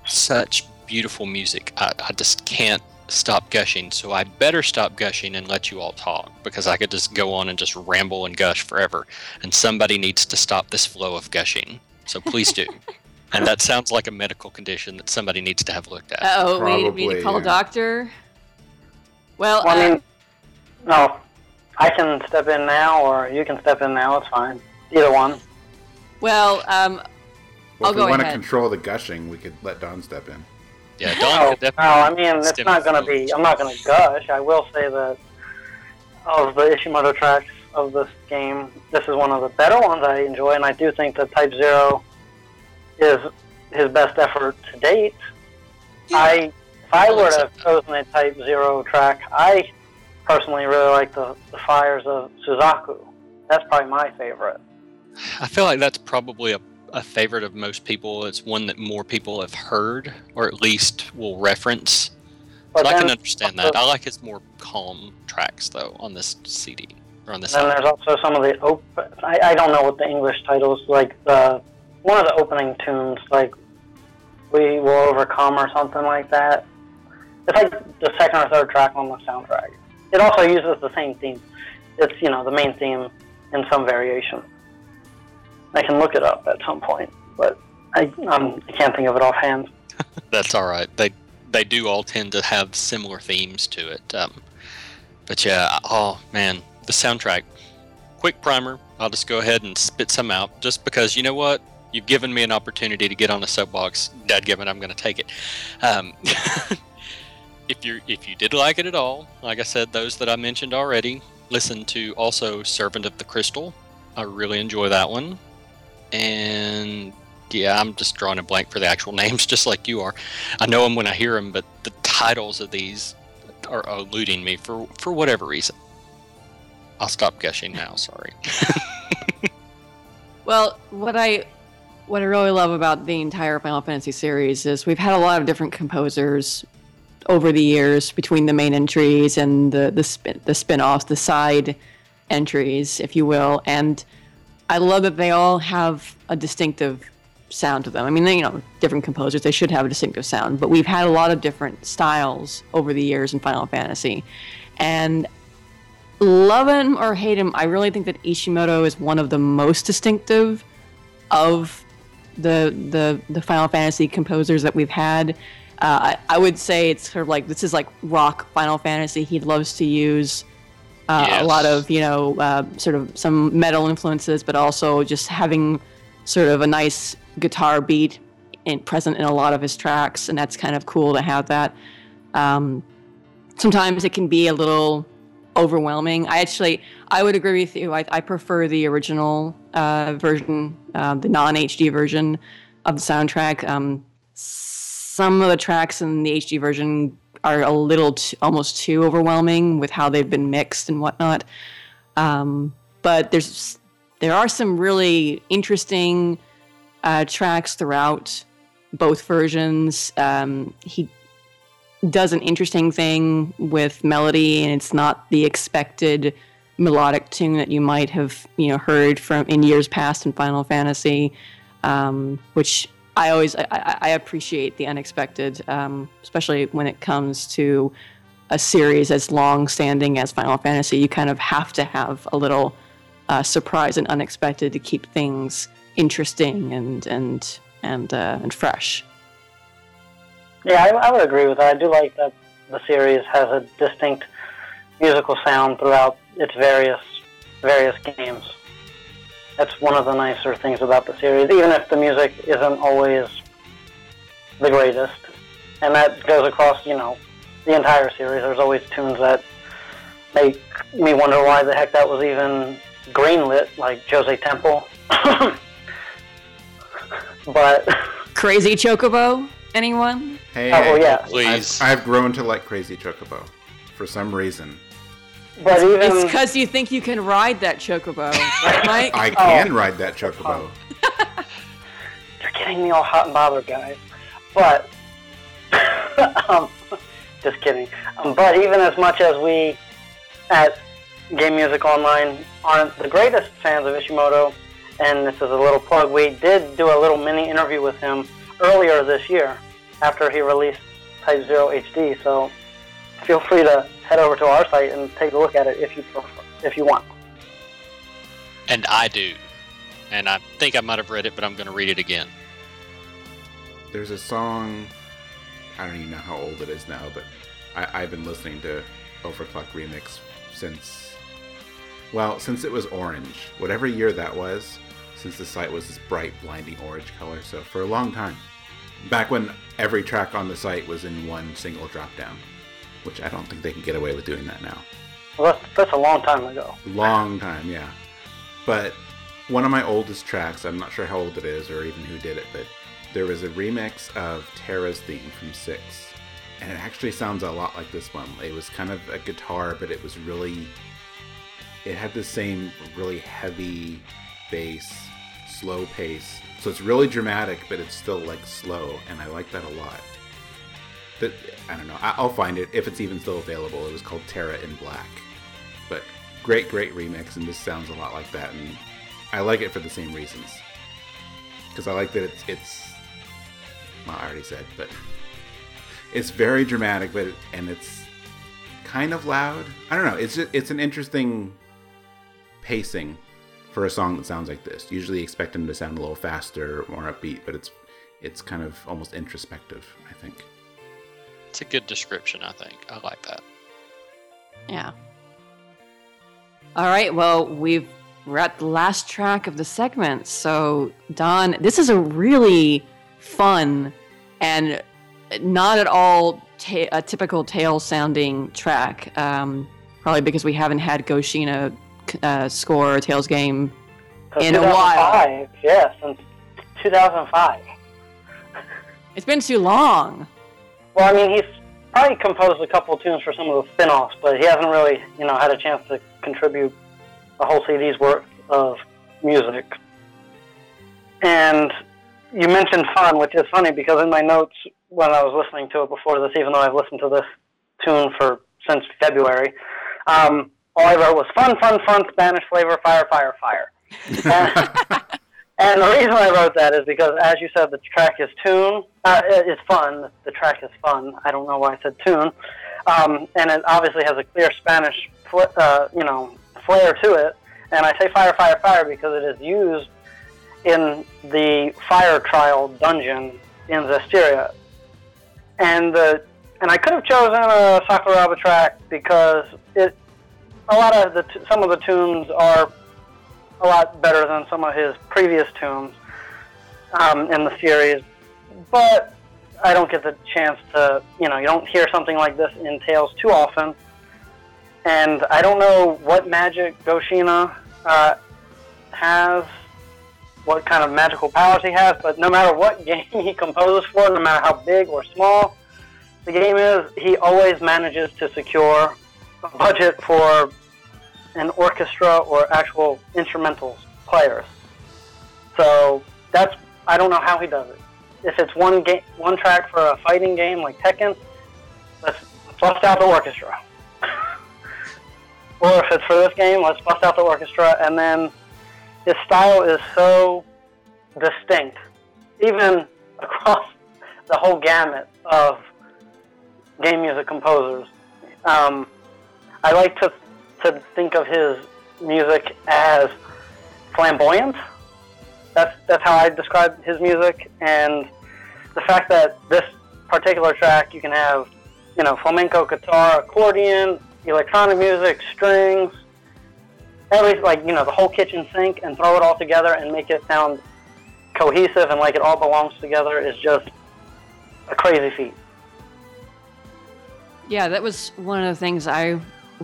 such beautiful music. I, I just can't stop gushing, so I better stop gushing and let you all talk because I could just go on and just ramble and gush forever. And somebody needs to stop this flow of gushing. So please do. and that sounds like a medical condition that somebody needs to have looked at. Oh, we, we need to call yeah. a doctor. Well, well I mean, no, I can step in now, or you can step in now. It's fine. Either one. Well, um, Well, I'll if go we want to control the gushing, we could let Don step in. Yeah, No, Don no, could definitely. I mean it's not going to be. I'm not going to gush. I will say that of the Ishimoto tracks of this game, this is one of the better ones I enjoy, and I do think that Type Zero is his best effort to date. I, if I I'll were to accept have chosen a Type Zero track, I personally really like the, the Fires of Suzaku. That's probably my favorite. I feel like that's probably a, a favorite of most people. It's one that more people have heard, or at least will reference. But I can understand that. I like his more calm tracks though on this CD or on this album. there's also some of the op- I, I don't know what the English titles like the one of the opening tunes like we will overcome or something like that. It's like the second or third track on the soundtrack. It also uses the same theme. It's you know the main theme in some variation. I can look it up at some point, but I um, I can't think of it offhand. That's all right. They they do all tend to have similar themes to it. Um, but yeah, oh man, the soundtrack. Quick primer. I'll just go ahead and spit some out, just because you know what. You've given me an opportunity to get on a soapbox. Dadgibbon, I'm going to take it. Um, if you if you did like it at all, like I said, those that I mentioned already, listen to also Servant of the Crystal. I really enjoy that one. And yeah, I'm just drawing a blank for the actual names, just like you are. I know them when I hear them, but the titles of these are eluding me for for whatever reason. I'll stop gushing now. Sorry. Well, what I what I really love about the entire Final Fantasy series is we've had a lot of different composers over the years between the main entries and the the spin the spin-offs, the side entries, if you will, and I love that they all have a distinctive sound to them. I mean, they, you know, different composers, they should have a distinctive sound, but we've had a lot of different styles over the years in Final Fantasy. And love him or hate him, I really think that Ishimoto is one of the most distinctive of the the the Final Fantasy composers that we've had. Uh, I, I would say it's sort of like this is like rock Final Fantasy. He loves to use uh, a lot of you know uh, sort of some metal influences, but also just having sort of a nice guitar beat in, present in a lot of his tracks, and that's kind of cool to have that. Um, sometimes it can be a little overwhelming. I actually, I would agree with you. I, I prefer the original uh, version, uh, the non HD version of the soundtrack. Um, some of the tracks in the HD version are a little t- almost too overwhelming with how they've been mixed and whatnot. Um, but there's there are some really interesting uh, tracks throughout both versions. Um, he does an interesting thing with melody, and it's not the expected melodic tune that you might have you know heard from in years past in Final Fantasy, um, which I always I, I appreciate the unexpected, um, especially when it comes to a series as long-standing as Final Fantasy. You kind of have to have a little uh, surprise and unexpected to keep things interesting and and and uh, and fresh. Yeah, I, I would agree with that. I do like that the series has a distinct musical sound throughout its various various games. That's one of the nicer things about the series, even if the music isn't always the greatest. And that goes across, you know, the entire series. There's always tunes that make me wonder why the heck that was even greenlit, like Djose Temple. but Crazy Chocobo, anyone? Hey, Oh, well, yeah. Please. I've, I've grown to like Crazy Chocobo for some reason. But even It's because you think you can ride that Chocobo, right, Mike? I can ride that Chocobo. You're getting me all hot and bothered, guys. But, um, just kidding. Um, but even as much as we at Game Music Online aren't the greatest fans of Ishimoto, and this is a little plug, we did do a little mini interview with him earlier this year after he released Type Zero HD. So feel free to head over to our site and take a look at it if you prefer, if you want. And I do. And I think I might have read it, but I'm going to read it again. There's a song. I don't even know how old it is now, but I, I've been listening to Overclock Remix since. Well, since it was Orange, whatever year that was, since the site was this bright, blinding orange color. So for a long time, back when every track on the site was in one single drop down, which I don't think they can get away with doing that now. Well, that's, that's a long time ago. Long time, yeah. But one of my oldest tracks, I'm not sure how old it is or even who did it, but there was a remix of Terra's theme from Six. And it actually sounds a lot like this one. It was kind of a guitar, but it was really. It had the same really heavy bass, slow pace. So it's really dramatic, but it's still like slow, and I like that a lot. That I don't know. I'll find it if it's even still available. It was called Terra in Black, but great, great remix, and this sounds a lot like that, and I like it for the same reasons. Because I like that it's it's. Well, I already said, but it's very dramatic, but and it's kind of loud. I don't know. It's just, it's an interesting pacing for a song that sounds like this. Usually expect them to sound a little faster, more upbeat, but it's it's kind of almost introspective. I think. It's a good description, I think. I like that. Yeah. All right. Well, we've we're at the last track of the segment. So, Don, this is a really fun and not at all ta- a typical tail sounding track. Um, probably because we haven't had Go Shiina uh, score a Tales game In a while. Yeah, since 2005. It's been too long. Well, I mean, he's probably composed a couple of tunes for some of the spin-offs, but he hasn't really, you know, had a chance to contribute a whole CD's worth of music. And you mentioned fun, which is funny because in my notes when I was listening to it before this, even though I've listened to this tune for since February, um, all I wrote was fun, fun, fun, Spanish flavor, fire, fire, fire. And- And the reason I wrote that is because, as you said, the track is tune. Uh, it's fun. The track is fun. I don't know why I said tune. Um, and it obviously has a clear Spanish, fl- uh, you know, flair to it. And I say fire, fire, fire because it is used in the fire trial dungeon in Zestiria. And the and I could have chosen a Sakuraba track because it a lot of the t- some of the tunes are a lot better than some of his previous tunes um, in the series. But I don't get the chance to, you know, you don't hear something like this in Tales too often. And I don't know what magic Go Shiina uh, has, what kind of magical powers he has, but no matter what game he composes for, no matter how big or small the game is, he always manages to secure a budget for an orchestra or actual instrumental players. So that's I don't know how he does it. If it's one game, one track for a fighting game like Tekken, let's bust out the orchestra. or if it's for this game, let's bust out the orchestra. And then his style is so distinct, even across the whole gamut of game music composers. Um, I like to to think of his music as flamboyant. That's that's how I describe his music, and the fact that this particular track you can have, you know, flamenco guitar, accordion, electronic music, strings, everything like you know the whole kitchen sink, and throw it all together and make it sound cohesive and like it all belongs together is just a crazy feat. Yeah, that was one of the things I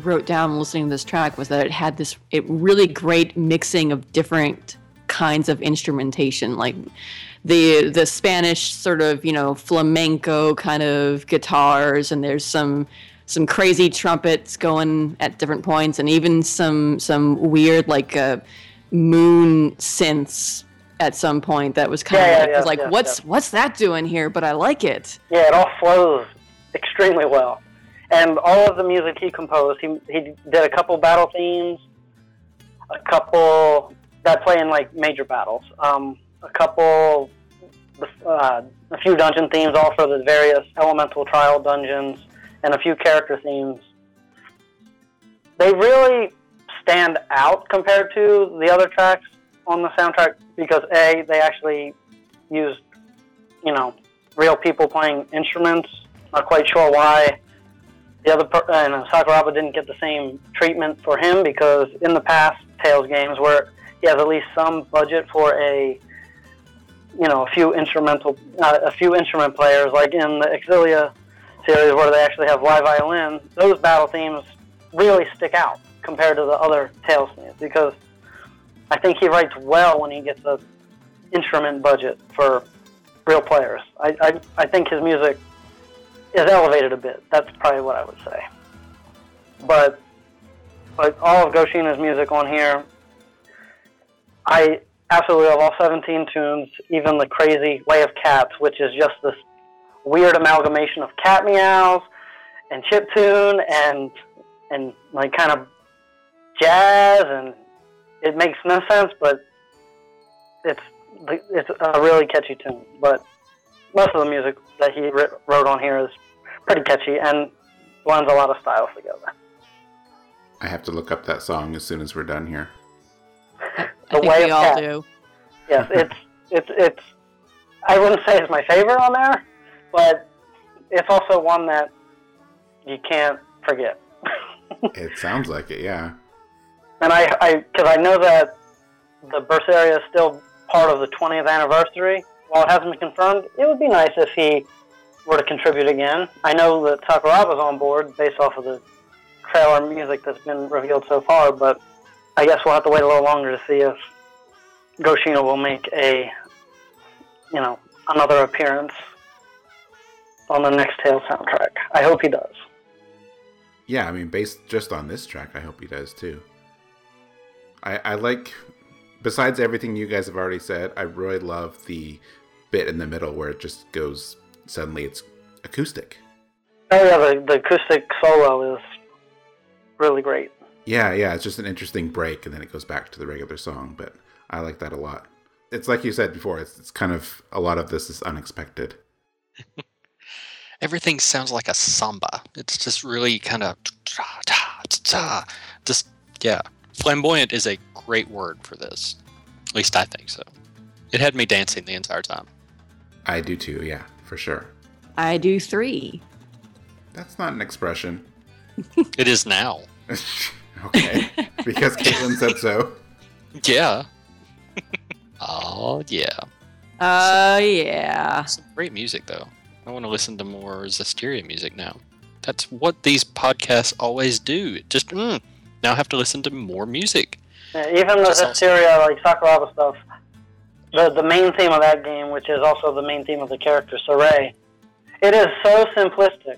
wrote down listening to this track was that it had this it really great mixing of different kinds of instrumentation like the the Spanish sort of you know flamenco kind of guitars and there's some some crazy trumpets going at different points and even some some weird like uh, moon synths at some point that was kind Yeah, of yeah, like, yeah, like what's what's that doing here? But I like it. Yeah, it all flows extremely well. And all of the music he composed, he, he did a couple battle themes, a couple that play in like major battles, um, a couple, uh, a few dungeon themes, all for the various elemental trial dungeons, and a few character themes. They really stand out compared to the other tracks on the soundtrack because a they actually used, you know, real people playing instruments. Not quite sure why the other per- and Sakuraba didn't get the same treatment for him because in the past Tales games where he has at least some budget for a you know a few instrumental uh, a few instrument players like in the Xillia series where they actually have live violin. Those battle themes really stick out compared to the other Tales themes because I think he writes well when he gets a instrument budget for real players. I, I, I think his music is elevated a bit. That's probably what I would say. But but all of Go Shiina's music on here, I absolutely love all 17 tunes, even the crazy Way of Cats, which is just this weird amalgamation of cat meows and chip tune and and like kind of jazz and it makes no sense, but it's it's a really catchy tune. But most of the music that he wrote on here is pretty catchy and blends a lot of styles together. I have to look up that song as soon as we're done here. I think we all Cat. do. Yes, it's it's it's. I wouldn't say it's my favorite on there, but it's also one that you can't forget. it sounds like it, yeah. And I, I, because I know that the Berseria is still part of the 20th anniversary. While it hasn't been confirmed, it would be nice if he were to contribute again. I know that Sakuraba's on board based off of the trailer music that's been revealed so far, but I guess we'll have to wait a little longer to see if Go Shiina will make a, you know, another appearance on the next Tale soundtrack. I hope he does. Yeah, I mean, based just on this track, I hope he does too. I, I like, besides everything you guys have already said, I really love the bit in the middle where it just goes, suddenly it's acoustic. Oh, yeah, the, the acoustic solo is really great. Yeah, yeah, it's just an interesting break, and then it goes back to the regular song. But I like that a lot. It's like you said before. It's it's kind of a lot of this is unexpected. Everything sounds like a samba. It's just really kind of just yeah. Flamboyant is a great word for this. At least I think so. It had me dancing the entire time. I do too. Yeah, for sure. I do three. That's not an expression. it is now. okay. Because Caitlin said so. Yeah. oh, yeah. Uh, yeah. Some great music, though. I want to listen to more Zestiria music now. That's what these podcasts always do. Just, mm, now I have to listen to more music. Yeah, even the Zestiria, like Sakuraba stuff, the, the main theme of that game, which is also the main theme of the character, Sorey, it is so simplistic,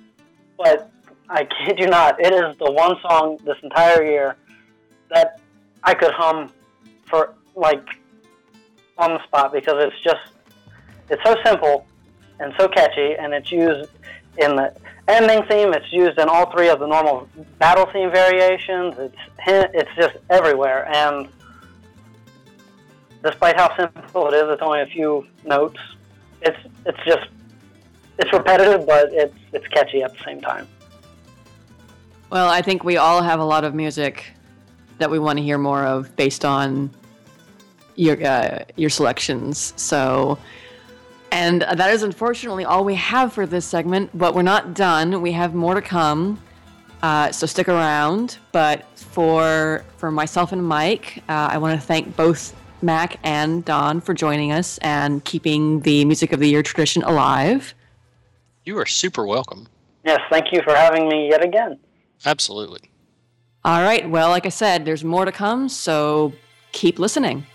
but I kid you not, it is the one song this entire year that I could hum for like on the spot because it's just it's so simple and so catchy, and it's used in the ending theme. It's used in all three of the normal battle theme variations. It's it's just everywhere, and despite how simple it is, it's only a few notes. It's it's just it's repetitive, but it's it's catchy at the same time. Well, I think we all have a lot of music that we want to hear more of based on your uh, your selections. So, and that is unfortunately all we have for this segment. But we're not done. We have more to come. Uh, so stick around. But for for myself and Mike, uh, I want to thank both Mac and Don for joining us and keeping the Music of the Year tradition alive. You are super welcome. Yes, thank you for having me yet again. Absolutely. All right. Well, like I said, there's more to come, so keep listening.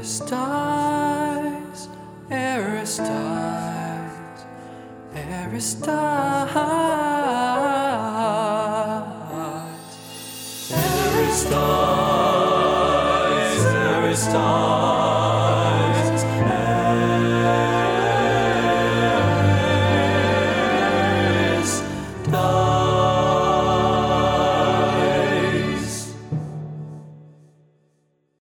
Aristides, Aristides, Aristides.